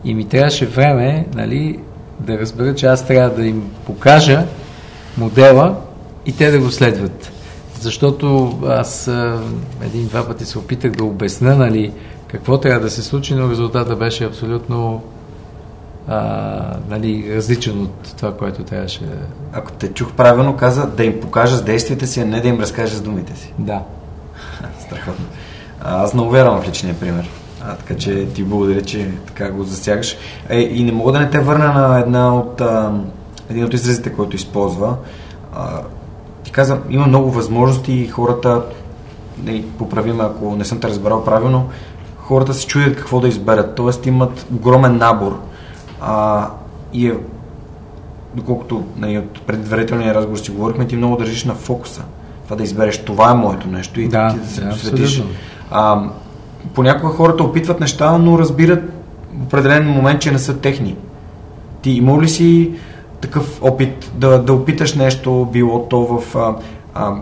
И ми трябваше време, нали, да разбера, че аз трябва да им покажа модела, и те да го следват. Защото аз един-два пъти се опитах да обясна, нали, какво трябва да се случи, но резултата беше абсолютно а, нали, различен от това, което трябваше. Ако те чух правилно, каза да им покажа с действията си, а не да им разкажа с думите си. Да. (laughs) Страхотно. Аз много вярвам в личния пример. А, така че ти благодаря, че така го засягаш. Е, и не мога да не те върна на една от, а, един от изразите, който използва. А, каза, има много възможности и хората, не, поправим ако не съм те разбрал правилно, хората се чудят какво да изберат. Тоест имат огромен набор. А, и е, доколкото нали, от предварителния разговор си говорихме, ти много държиш на фокуса. Това да избереш, това е моето нещо и да, ти да се да, посветиш. А, понякога хората опитват неща, но разбират в определен момент, че не са техни. Ти има ли си такъв опит да, да опиташ нещо, било то в а, а,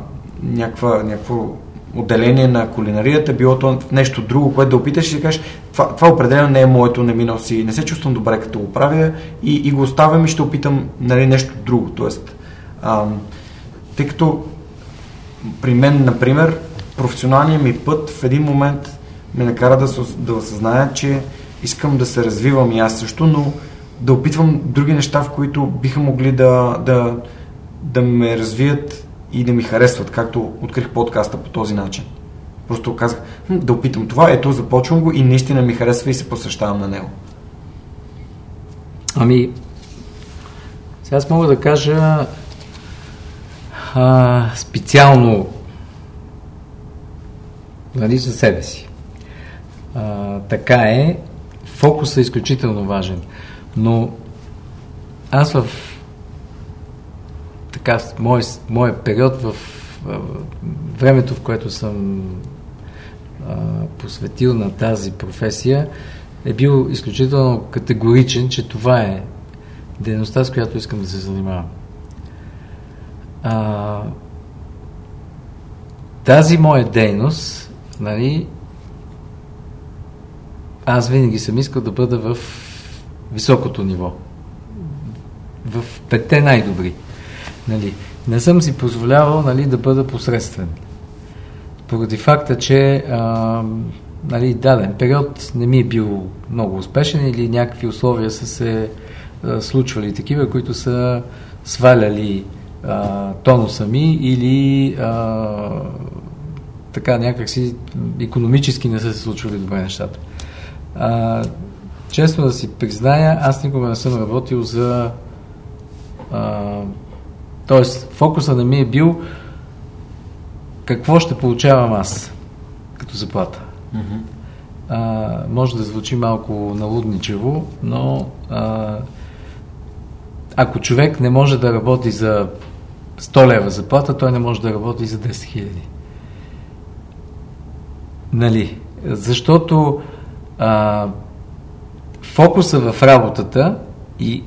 някаква, някакво отделение на кулинарията, било то в нещо друго, което да опиташ и да кажеш, това, това определено не е моето, не ми носи, не се чувствам добре като го правя и, и го оставям и ще опитам нали, нещо друго. Тоест, а, тъй като при мен, например, професионалният ми път в един момент ме накара да, да осъзная, че искам да се развивам и аз също, но да опитвам други неща, в които биха могли да, да, да ме развият и да ми харесват, както открих подкаста по този начин. Просто казах, да опитам това, ето започвам го и наистина ми харесва и се посещавам на него. Ами, сега аз мога да кажа а, специално нали, за себе си. А, така е, фокусът е изключително важен. Но аз в така, мой, мой период в, в времето, в което съм а, посветил на тази професия, е бил изключително категоричен, че това е дейността, с която искам да се занимавам. А, тази моя дейност, нали, аз винаги съм искал да бъда в високото ниво. В петте най-добри. Нали. Не съм си позволявал нали, да бъда посредствен. Поради факта, че а, нали, даден период не ми е бил много успешен или някакви условия са се а, случвали такива, които са сваляли а, тонуса ми или а, така някакси економически не са се случвали добре нещата. А, честно да си призная, аз никога не съм работил за... А, тоест, фокуса на ми е бил какво ще получавам аз като заплата. Mm-hmm. А, може да звучи малко налудничево, но а, ако човек не може да работи за 100 лева заплата, той не може да работи за 10 хиляди. Нали? Защото а, фокуса в работата и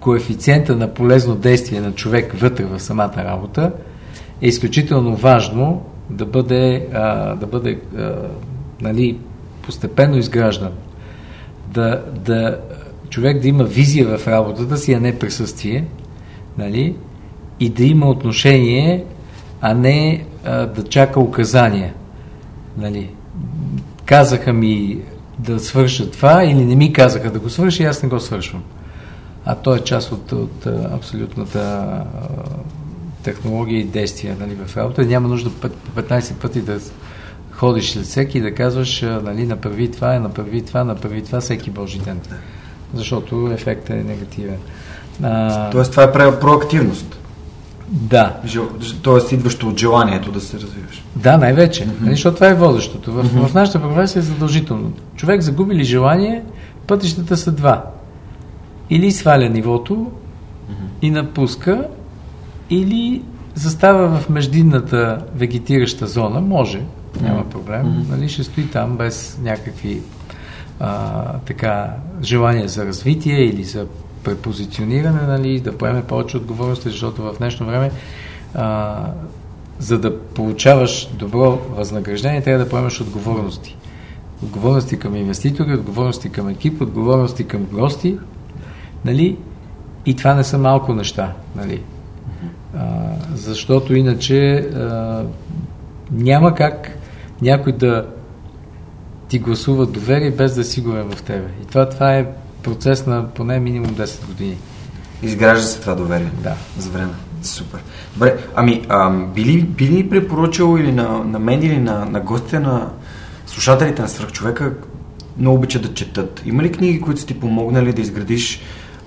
коефициента на полезно действие на човек вътре в самата работа е изключително важно да бъде, а, да бъде а, нали, постепенно изграждан. Да, да, човек да има визия в работата си, а не присъствие, нали, и да има отношение, а не а, да чака указания. Нали. Казаха ми да свърша това или не ми казаха да го свърша и аз не го свършвам. А то е част от, от абсолютната технология и действия нали, в работа. Няма нужда по 15 пъти да ходиш след всеки и да казваш нали, направи това, направи това, направи това всеки Божи ден. Защото ефектът е негативен. А... Тоест това е проактивност. Да. Тоест идващо от желанието да се развиваш. Да, най-вече. Mm-hmm. Защото това е водещото. В, mm-hmm. в нашата професия е задължително. Човек загуби ли желание, пътищата са два. Или сваля нивото mm-hmm. и напуска, или застава в междинната вегетираща зона, може, няма проблем, mm-hmm. нали, ще стои там без някакви а, така желания за развитие или за препозициониране, нали, да поеме повече отговорности, защото в днешно време а, за да получаваш добро възнаграждение, трябва да поемаш отговорности. Отговорности към инвеститори, отговорности към екип, отговорности към гости, нали? И това не са малко неща, нали? А, защото иначе а, няма как някой да ти гласува доверие без да е сигурен в тебе. И това, това е процес на поне минимум 10 години. Изгражда се това доверие. Да. За време. Супер. Добре, ами, а, били, били препоръчал или на, на мен, или на, на гостите на слушателите на Свърхчовека, много обичат да четат. Има ли книги, които са ти помогнали да изградиш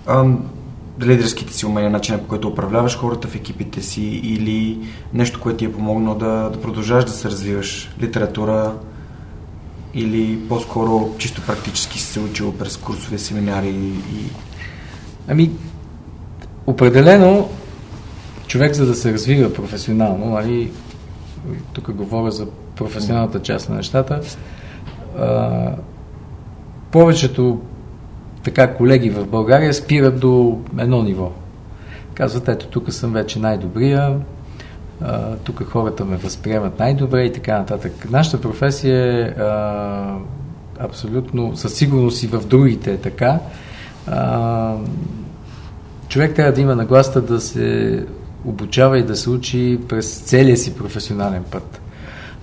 ам, лидерските си умения, начина по който управляваш хората в екипите си или нещо, което ти е помогнало да, да продължаваш да се развиваш? Литература или по-скоро чисто практически си се учил през курсове, семинари и... Ами, определено човек за да се развива професионално, нали, тук говоря за професионалната част на нещата, а, повечето така колеги в България спират до едно ниво. Казват, ето тук съм вече най-добрия, тук хората ме възприемат най-добре и така нататък. Нашата професия е абсолютно, със сигурност и в другите е така. А, човек трябва да има нагласта да се обучава и да се учи през целия си професионален път.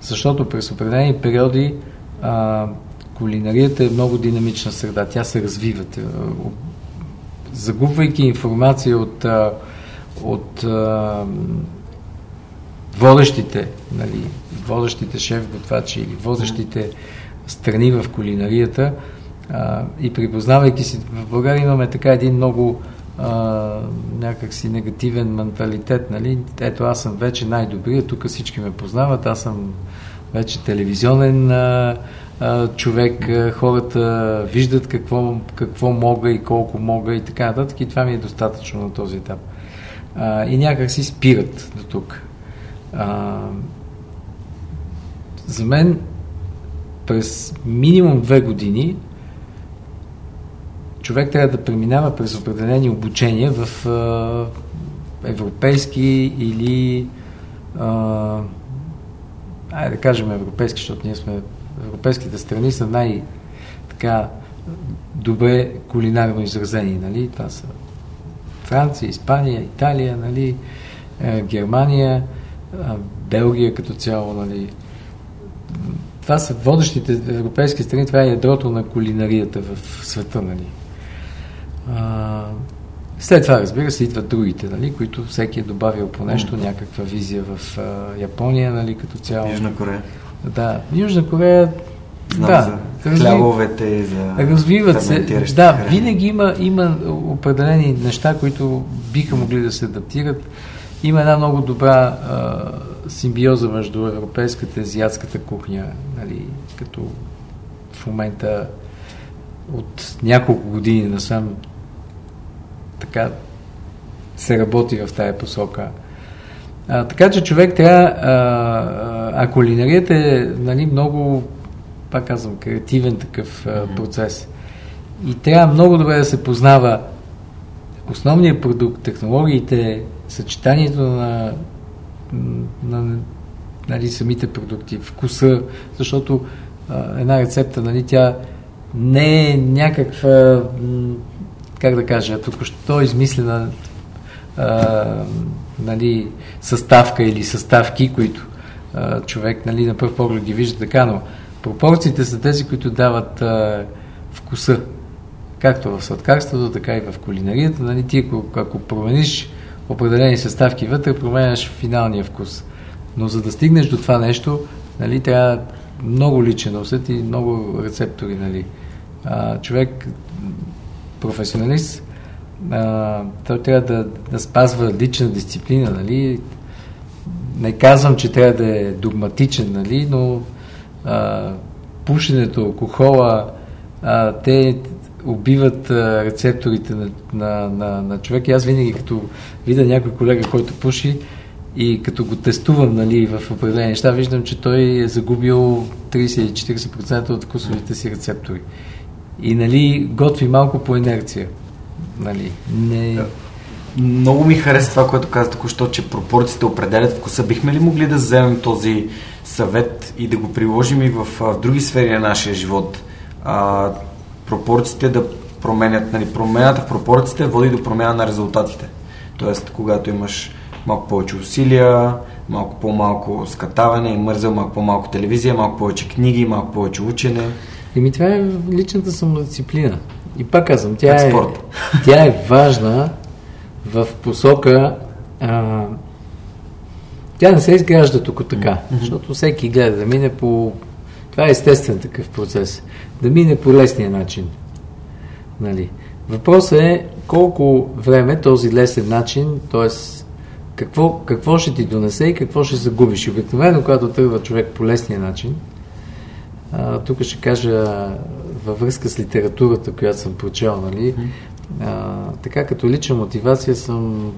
Защото през определени периоди а, кулинарията е много динамична среда. Тя се развива. Загубвайки информация от, от водещите, нали, водещите шеф-готвачи или водещите страни в кулинарията а, и припознавайки си, в България имаме така един много а, някакси негативен менталитет, нали? Ето аз съм вече най-добрия, тук всички ме познават, аз съм вече телевизионен а, а, човек, а, хората виждат какво, какво мога и колко мога и така нататък и това ми е достатъчно на този етап. А, и някак си спират до тук. А, за мен през минимум две години човек трябва да преминава през определени обучения в а, европейски или а, айде да кажем европейски, защото ние сме европейските страни са най- така добре кулинарно изразени, нали? Това са Франция, Испания, Италия, нали? Е, Белгия като цяло, нали? Това са водещите европейски страни, това е ядрото на кулинарията в света, нали? А, след това, разбира се, идват другите, нали, които всеки е добавил по нещо, някаква визия в а, Япония, нали, като цяло. Южна Корея. Да, Южна Корея Знам да, за разви... хлябовете, за развиват се. Да, храни. винаги има, има определени неща, които биха могли да се адаптират. Има една много добра а, симбиоза между европейската и азиатската кухня, нали, като в момента от няколко години насам така се работи в тази посока. А, така че човек трябва, а, а кулинарията е нали, много, пак казвам, креативен такъв а, процес. И трябва много добре да се познава основният продукт, технологиите, съчетанието на, на нали, самите продукти, вкуса, защото а, една рецепта, нали, тя не е някаква как да кажа, току-що измислена а, нали, съставка или съставки, които а, човек нали, на първ поглед ги вижда така, но пропорциите са тези, които дават а, вкуса. Както в сладкарството, така и в кулинарията. Нали, ти ако, ако промениш определени съставки вътре, променяш финалния вкус. Но за да стигнеш до това нещо, нали, трябва много личен усет и много рецептори. Нали. А, човек професионалист, а, той трябва да, да спазва лична дисциплина, нали? Не казвам, че трябва да е догматичен, нали? но а, пушенето, алкохола, а, те убиват а, рецепторите на, на, на, на човек. И аз винаги, като видя някой колега, който пуши, и като го тестувам нали, в определени неща, виждам, че той е загубил 30-40% от вкусовите си рецептори и нали, готви малко по инерция. Нали, не... Много ми хареса това, което каза току-що, че пропорциите определят вкуса. Бихме ли могли да вземем този съвет и да го приложим и в, в други сфери на нашия живот? А, пропорциите да променят, нали, промената в пропорциите води до промяна на резултатите. Тоест, когато имаш малко повече усилия, малко по-малко скатаване и мързел, малко по-малко телевизия, малко повече книги, малко повече учене. Еми това е личната самодисциплина. И пак казвам, тя, е, (laughs) тя е важна в посока а, тя не се изгражда тук така, защото всеки гледа да мине по... Това е естествен такъв процес. Да мине по лесния начин. Нали? Въпросът е колко време този лесен начин, т.е. Какво, какво ще ти донесе и какво ще загубиш. Обикновено, когато тръгва човек по лесния начин, а, тук ще кажа във връзка с литературата, която съм прочел, нали? А, така като лична мотивация съм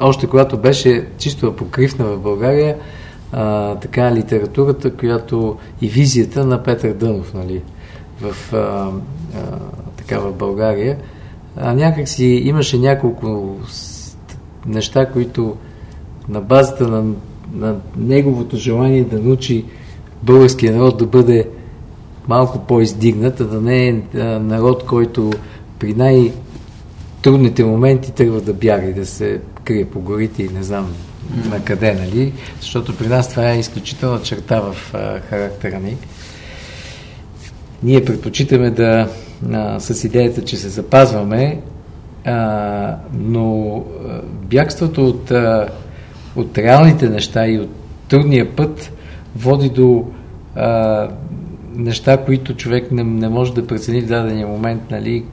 още когато беше чисто апокривна в България, а, така литературата, която и визията на Петър Дънов, нали, в, а, а, така в България, а някак си имаше няколко неща, които на базата на, на неговото желание да научи българския народ да бъде малко по-издигнат, а да не е народ, който при най- трудните моменти тръгва да бяга и да се крие по горите и не знам на къде, нали? Защото при нас това е изключителна черта в а, характера ни. Ние предпочитаме да а, с идеята, че се запазваме, а, но бягството от, а, от реалните неща и от трудния път води до а, неща, които човек не, не може да прецени в дадения момент, нали,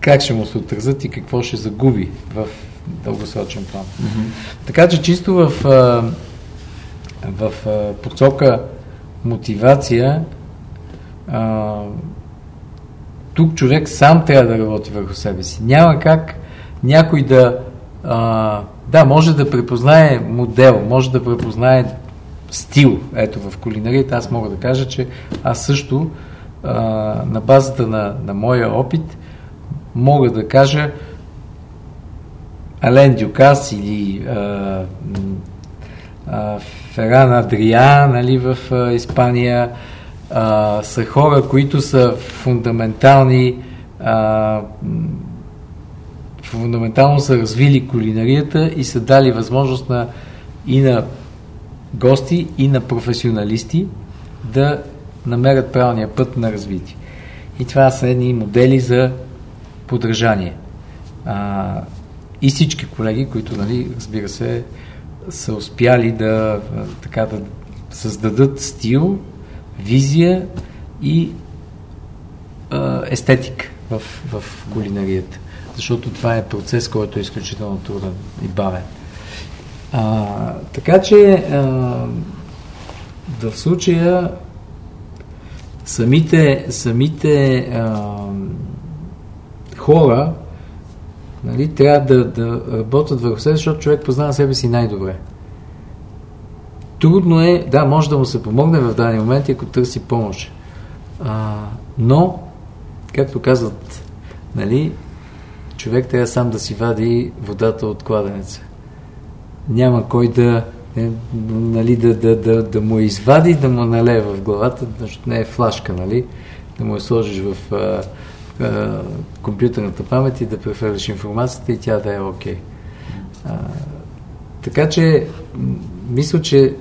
как ще му се отразят и какво ще загуби в дългосрочен план. Mm-hmm. Така че чисто в, в а, посока мотивация тук човек сам трябва да работи върху себе си. Няма как някой да да, може да препознае модел, може да препознае стил. Ето в кулинарията аз мога да кажа, че аз също на базата на, на моя опит мога да кажа Ален Дюкас или а, а, Феран Адрия нали, в а, Испания а, са хора, които са фундаментални а, фундаментално са развили кулинарията и са дали възможност на, и на гости, и на професионалисти да намерят правилния път на развитие. И това са едни модели за подражание. А, и всички колеги, които, нали, разбира се, са успяли да, така, да създадат стил, визия и а, естетик в, в кулинарията. Защото това е процес, който е изключително труден и бавен. А, така че а, в случая самите, самите а, хора нали, трябва да, да работят върху себе, защото човек познава себе си най-добре. Трудно е, да, може да му се помогне в дадени моменти, ако търси помощ. А, но, както казват, нали, човек трябва сам да си вади водата от кладенеца. Няма кой да, е, нали, да, да, да, да му извади, да му налее в главата, защото не е флашка, нали, да му я сложиш в а, а, компютърната памет и да прехвърляш информацията и тя да е окей. Okay. Така че, мисля, че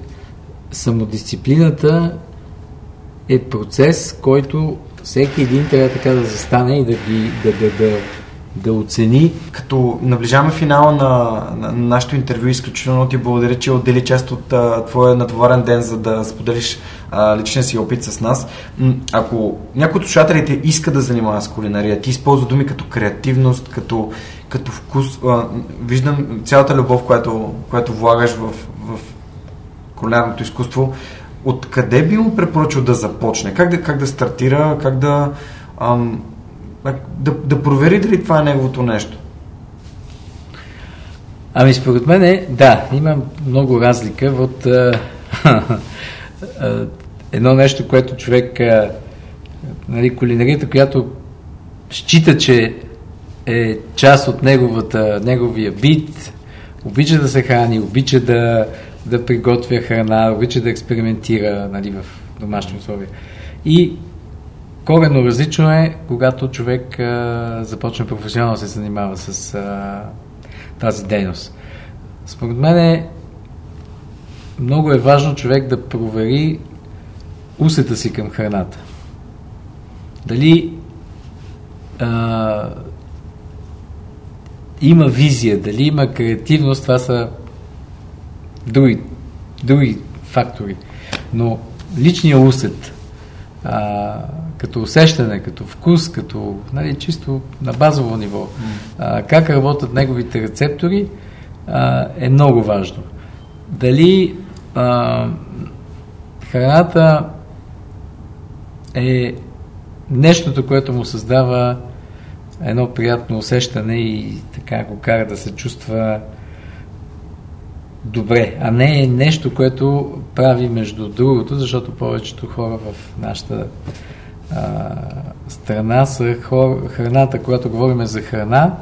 самодисциплината е процес, който всеки един трябва така да застане и да, ги, да, да, да, да оцени. Като наближаваме финала на, на нашето интервю, изключително ти благодаря, че отдели част от а, твоя натоварен ден, за да споделиш а, личния си опит с нас. Ако някой от слушателите иска да занимава с кулинария, ти използва думи като креативност, като, като вкус. А, виждам цялата любов, която, която влагаш в, в кулинарното изкуство. Откъде би му препоръчал да започне? Как да, как да стартира? Как да, ам, да, да провери дали това е неговото нещо? Ами според мен да, има много разлика от а, (laughs) а, едно нещо, което човек, а, нали, кулинарията, която счита, че е част от неговата, неговия бит, обича да се храни, обича да, да приготвя храна, обича да експериментира нали, в домашни условия. И коренно различно е, когато човек а, започне професионално да се занимава с а, тази дейност. Според мен е много е важно човек да провери усета си към храната. Дали а, има визия, дали има креативност, това са други, други фактори. Но личният усет, а, като усещане, като вкус, като нали, чисто на базово ниво, а, как работят неговите рецептори, а, е много важно. Дали а, храната е нещото, което му създава едно приятно усещане и така го кара да се чувства добре, а не е нещо, което прави между другото, защото повечето хора в нашата а, страна са хор, храната, когато говорим за храна,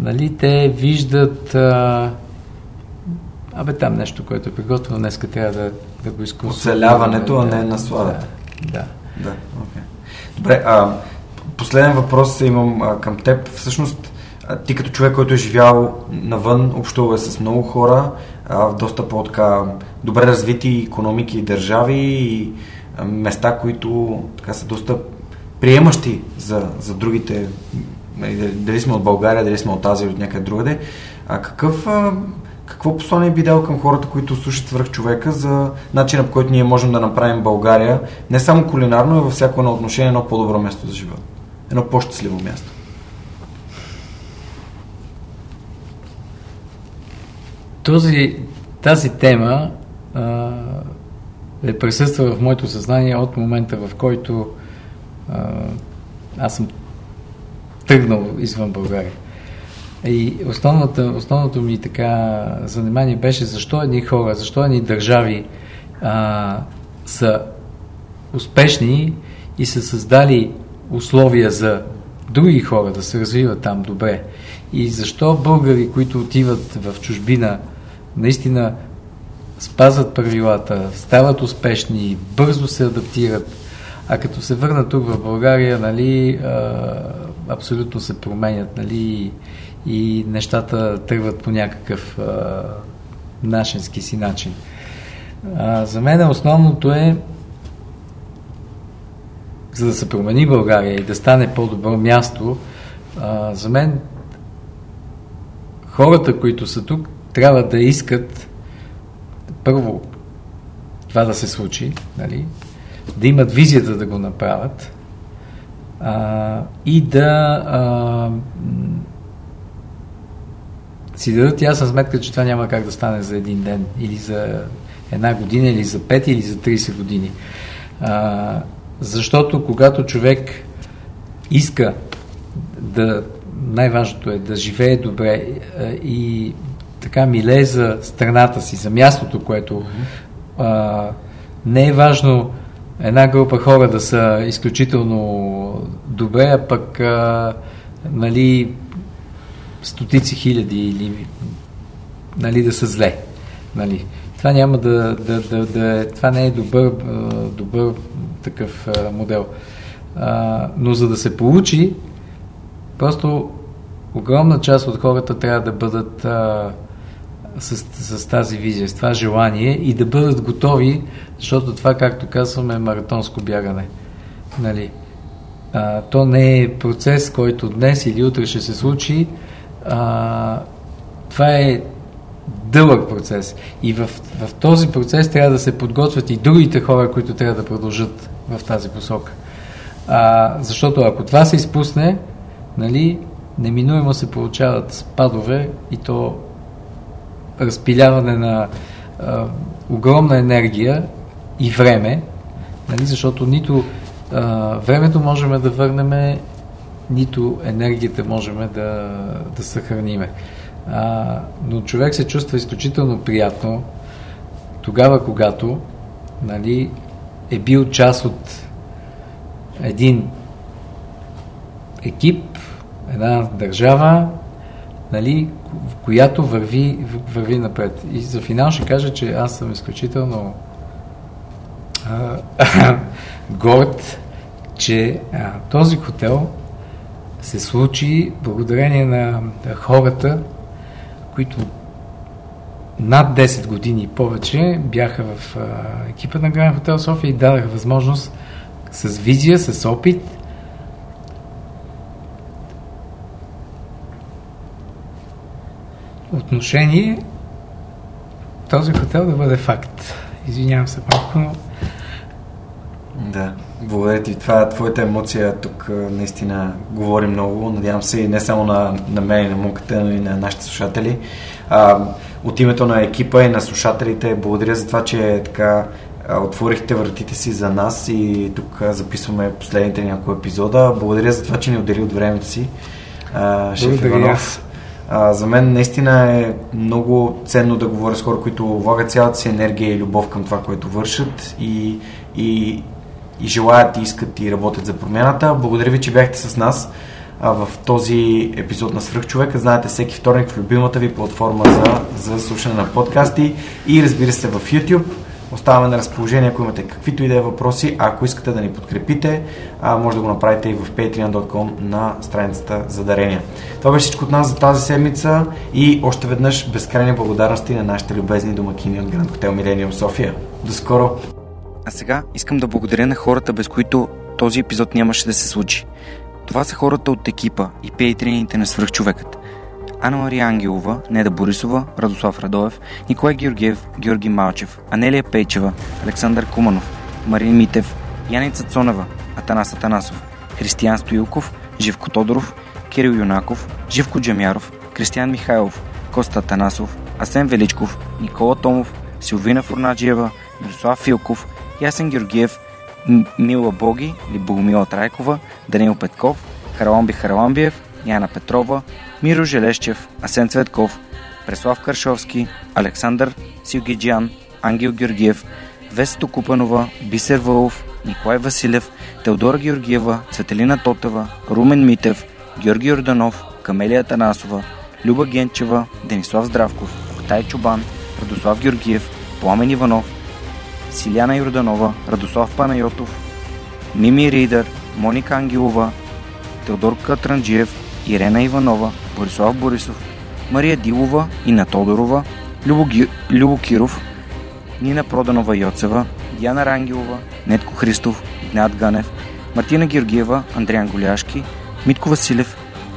нали, те виждат а, абе там нещо, което е приготвено, днеска трябва да, да го изкусваме. Оцеляването, да, а не насладата. Да. Да, okay. Добре, а, последен въпрос имам а, към теб. Всъщност, а, ти като човек, който е живял навън, общувал е с много хора, а, в доста по-така добре развити економики и държави и места, които така са доста приемащи за, за другите, нали, дали сме от България, дали сме от Азия или от някъде другаде. А какъв какво послание би дал към хората, които слушат свърх човека за начина по който ние можем да направим България не само кулинарно, а във всяко едно отношение едно по-добро място за живот? Едно по-щастливо място. Този, тази тема а, е присъства в моето съзнание от момента, в който аз съм тръгнал извън България. И основната, основното ми така занимание беше защо едни хора, защо едни държави а, са успешни и са създали условия за други хора да се развиват там добре. И защо българи, които отиват в чужбина, наистина спазват правилата, стават успешни, бързо се адаптират, а като се върнат тук в България, нали, абсолютно се променят, нали, и нещата тръгват по някакъв а, нашенски си начин. За мен основното е за да се промени България и да стане по-добро място, за мен хората, които са тук, трябва да искат първо това да се случи, нали? да имат визията да го направят а, и да а, си дадат ясна сметка, че това няма как да стане за един ден или за една година, или за 5 или за 30 години. А, защото когато човек иска да, най-важното е да живее добре и така милее за страната си, за мястото, което а, не е важно една група хора да са изключително добре, а пък а, нали, стотици хиляди или нали, да са зле. Нали. Това няма да, да, да, да това не е добър, добър такъв модел. А, но за да се получи, просто огромна част от хората трябва да бъдат а, с, с тази визия, с това желание и да бъдат готови, защото това, както казваме, е маратонско бягане. Нали? А, то не е процес, който днес или утре ще се случи, а, това е дълъг процес. И в, в този процес трябва да се подготвят и другите хора, които трябва да продължат в тази посока. А, защото ако това се изпусне, нали, неминуемо се получават спадове и то разпиляване на а, огромна енергия и време, нали, защото нито а, времето можем да върнем нито енергията можем да, да съхраниме. А, но човек се чувства изключително приятно тогава, когато нали, е бил част от един екип, една държава, нали, която върви, върви напред. И за финал ще кажа, че аз съм изключително а, (laughs) горд, че а, този хотел се случи благодарение на, хората, които над 10 години и повече бяха в а, екипа на Гранд Хотел София и дадаха възможност с визия, с опит отношение този хотел да бъде факт. Извинявам се малко, но... Да, благодаря ти. Това, твоята емоция тук наистина говори много. Надявам се и не само на, на мен и на муката, но и на нашите слушатели. А, от името на екипа и на слушателите, благодаря за това, че така отворихте вратите си за нас и тук записваме последните няколко епизода. Благодаря за това, че ни отдели от времето си. А, шеф Иванов. А, за мен наистина е много ценно да говоря с хора, които влагат цялата си енергия и любов към това, което вършат и, и, и желаят и искат и работят за промяната. Благодаря ви, че бяхте с нас а, в този епизод на Свръхчовека. Знаете, всеки вторник в любимата ви платформа за, за слушане на подкасти и разбира се в YouTube. Оставаме на разположение, ако имате каквито и да е въпроси. Ако искате да ни подкрепите, а, може да го направите и в patreon.com на страницата за дарения. Това беше всичко от нас за тази седмица и още веднъж безкрайни благодарности на нашите любезни домакини от Гранд Хотел Милениум София. До скоро! А сега искам да благодаря на хората, без които този епизод нямаше да се случи. Това са хората от екипа и пейтрините на свръхчовекът. Анна Мария Ангелова, Неда Борисова, Радослав Радоев, Николай Георгиев, Георги Малчев, Анелия Пейчева, Александър Куманов, Марин Митев, Яница Цонева, Атанас Атанасов, Християн Стоилков, Живко Тодоров, Кирил Юнаков, Живко Джамяров, Кристиян Михайлов, Коста Атанасов, Асен Величков, Никола Томов, Силвина Фурнаджиева, Мирослав Филков, Ясен Георгиев, Мила Боги или Богомила Трайкова, Данил Петков, Хараламби Хараламбиев, Яна Петрова, Миро Желещев, Асен Цветков, Преслав Каршовски, Александър Силгиджан, Ангел Георгиев, Весто Купанова, Бисер Вълов, Николай Василев, Теодора Георгиева, Цветелина Тотева, Румен Митев, Георги Орданов, Камелия Танасова, Люба Генчева, Денислав Здравков, Октай Чубан, Радослав Георгиев, Пламен Иванов, Силяна Йорданова, Радослав Панайотов, Мими Ридър, Моника Ангелова, Теодор Катранджиев, Ирена Иванова, Борислав Борисов, Мария Дилова, Ина Тодорова, Любо, Ги... Любо Киров, Нина Проданова Йоцева, Диана Рангелова, Нетко Христов, Игнат Ганев, Мартина Георгиева, Андриан Голяшки, Митко Василев,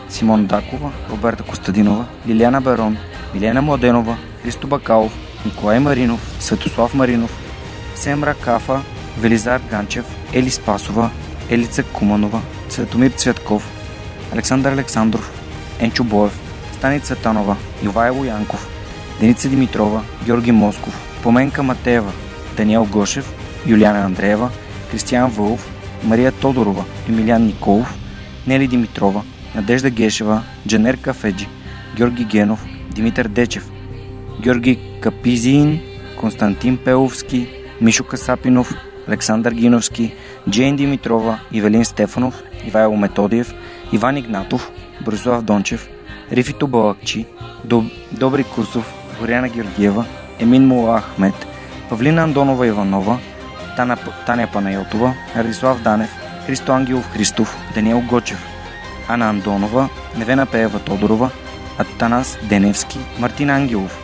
Симон Дакова, Роберта Костадинова, Лиляна Барон, Милена Младенова, Христо Бакалов, Николай Маринов, Светослав Маринов, Семра Кафа, Велизар Ганчев, Ели Спасова, Елица Куманова, Цветомир Цветков, Александър Александров, Енчо Боев, Стани Цветанова, Ивайло Янков, Деница Димитрова, Георги Москов, Поменка Матеева, Даниел Гошев, Юлиана Андреева, Кристиян Вълов, Мария Тодорова, Емилян Николов, Нели Димитрова, Надежда Гешева, Джанер Кафеджи, Георги Генов, Димитър Дечев, Георги Капизин, Константин Пеловски, Мишо Касапинов, Александър Гиновски, Джейн Димитрова, Ивелин Стефанов, Ивайло Методиев, Иван Игнатов, Борислав Дончев, Рифито Балакчи, Доб... Добри Кусов, Горяна Георгиева, Емин Мула Ахмет, Павлина Андонова Иванова, Тана... Таня Панайотова, Радислав Данев, Христо Ангелов Христов, Даниел Гочев, Ана Андонова, Невена Пеева Тодорова, Атанас Деневски, Мартин Ангелов,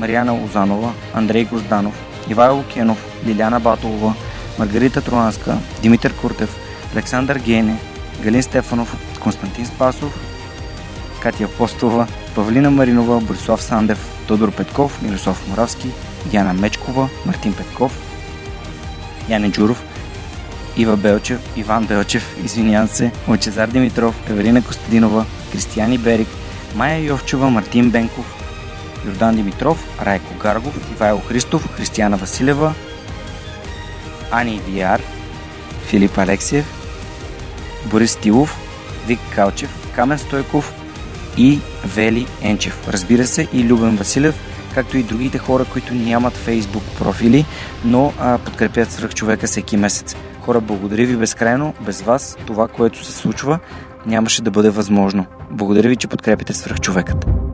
Марияна Озанова, Андрей Гозданов, Ивайло Кенов, Лиляна Батолова, Маргарита Троанска, Димитър Куртев, Александър Гене, Галин Стефанов, Константин Спасов, Катя Апостова, Павлина Маринова, Борислав Сандев, Тодор Петков, Мирослав Моравски, Яна Мечкова, Мартин Петков, Яне Джуров, Ива Белчев, Иван Белчев, извинявам се, Лачезар Димитров, Евелина Костадинова, Кристияни Берик, Майя Йовчева, Мартин Бенков, Йордан Димитров, Райко Гаргов, Ивайло Христов, Християна Василева, Ани Виар, Филип Алексиев, Борис Тилов, Вик Калчев, Камен Стойков и Вели Енчев. Разбира се и Любен Василев, както и другите хора, които нямат фейсбук профили, но а, подкрепят свръх човека всеки месец. Хора, благодаря ви безкрайно. Без вас това, което се случва, нямаше да бъде възможно. Благодаря ви, че подкрепите свръх човекът.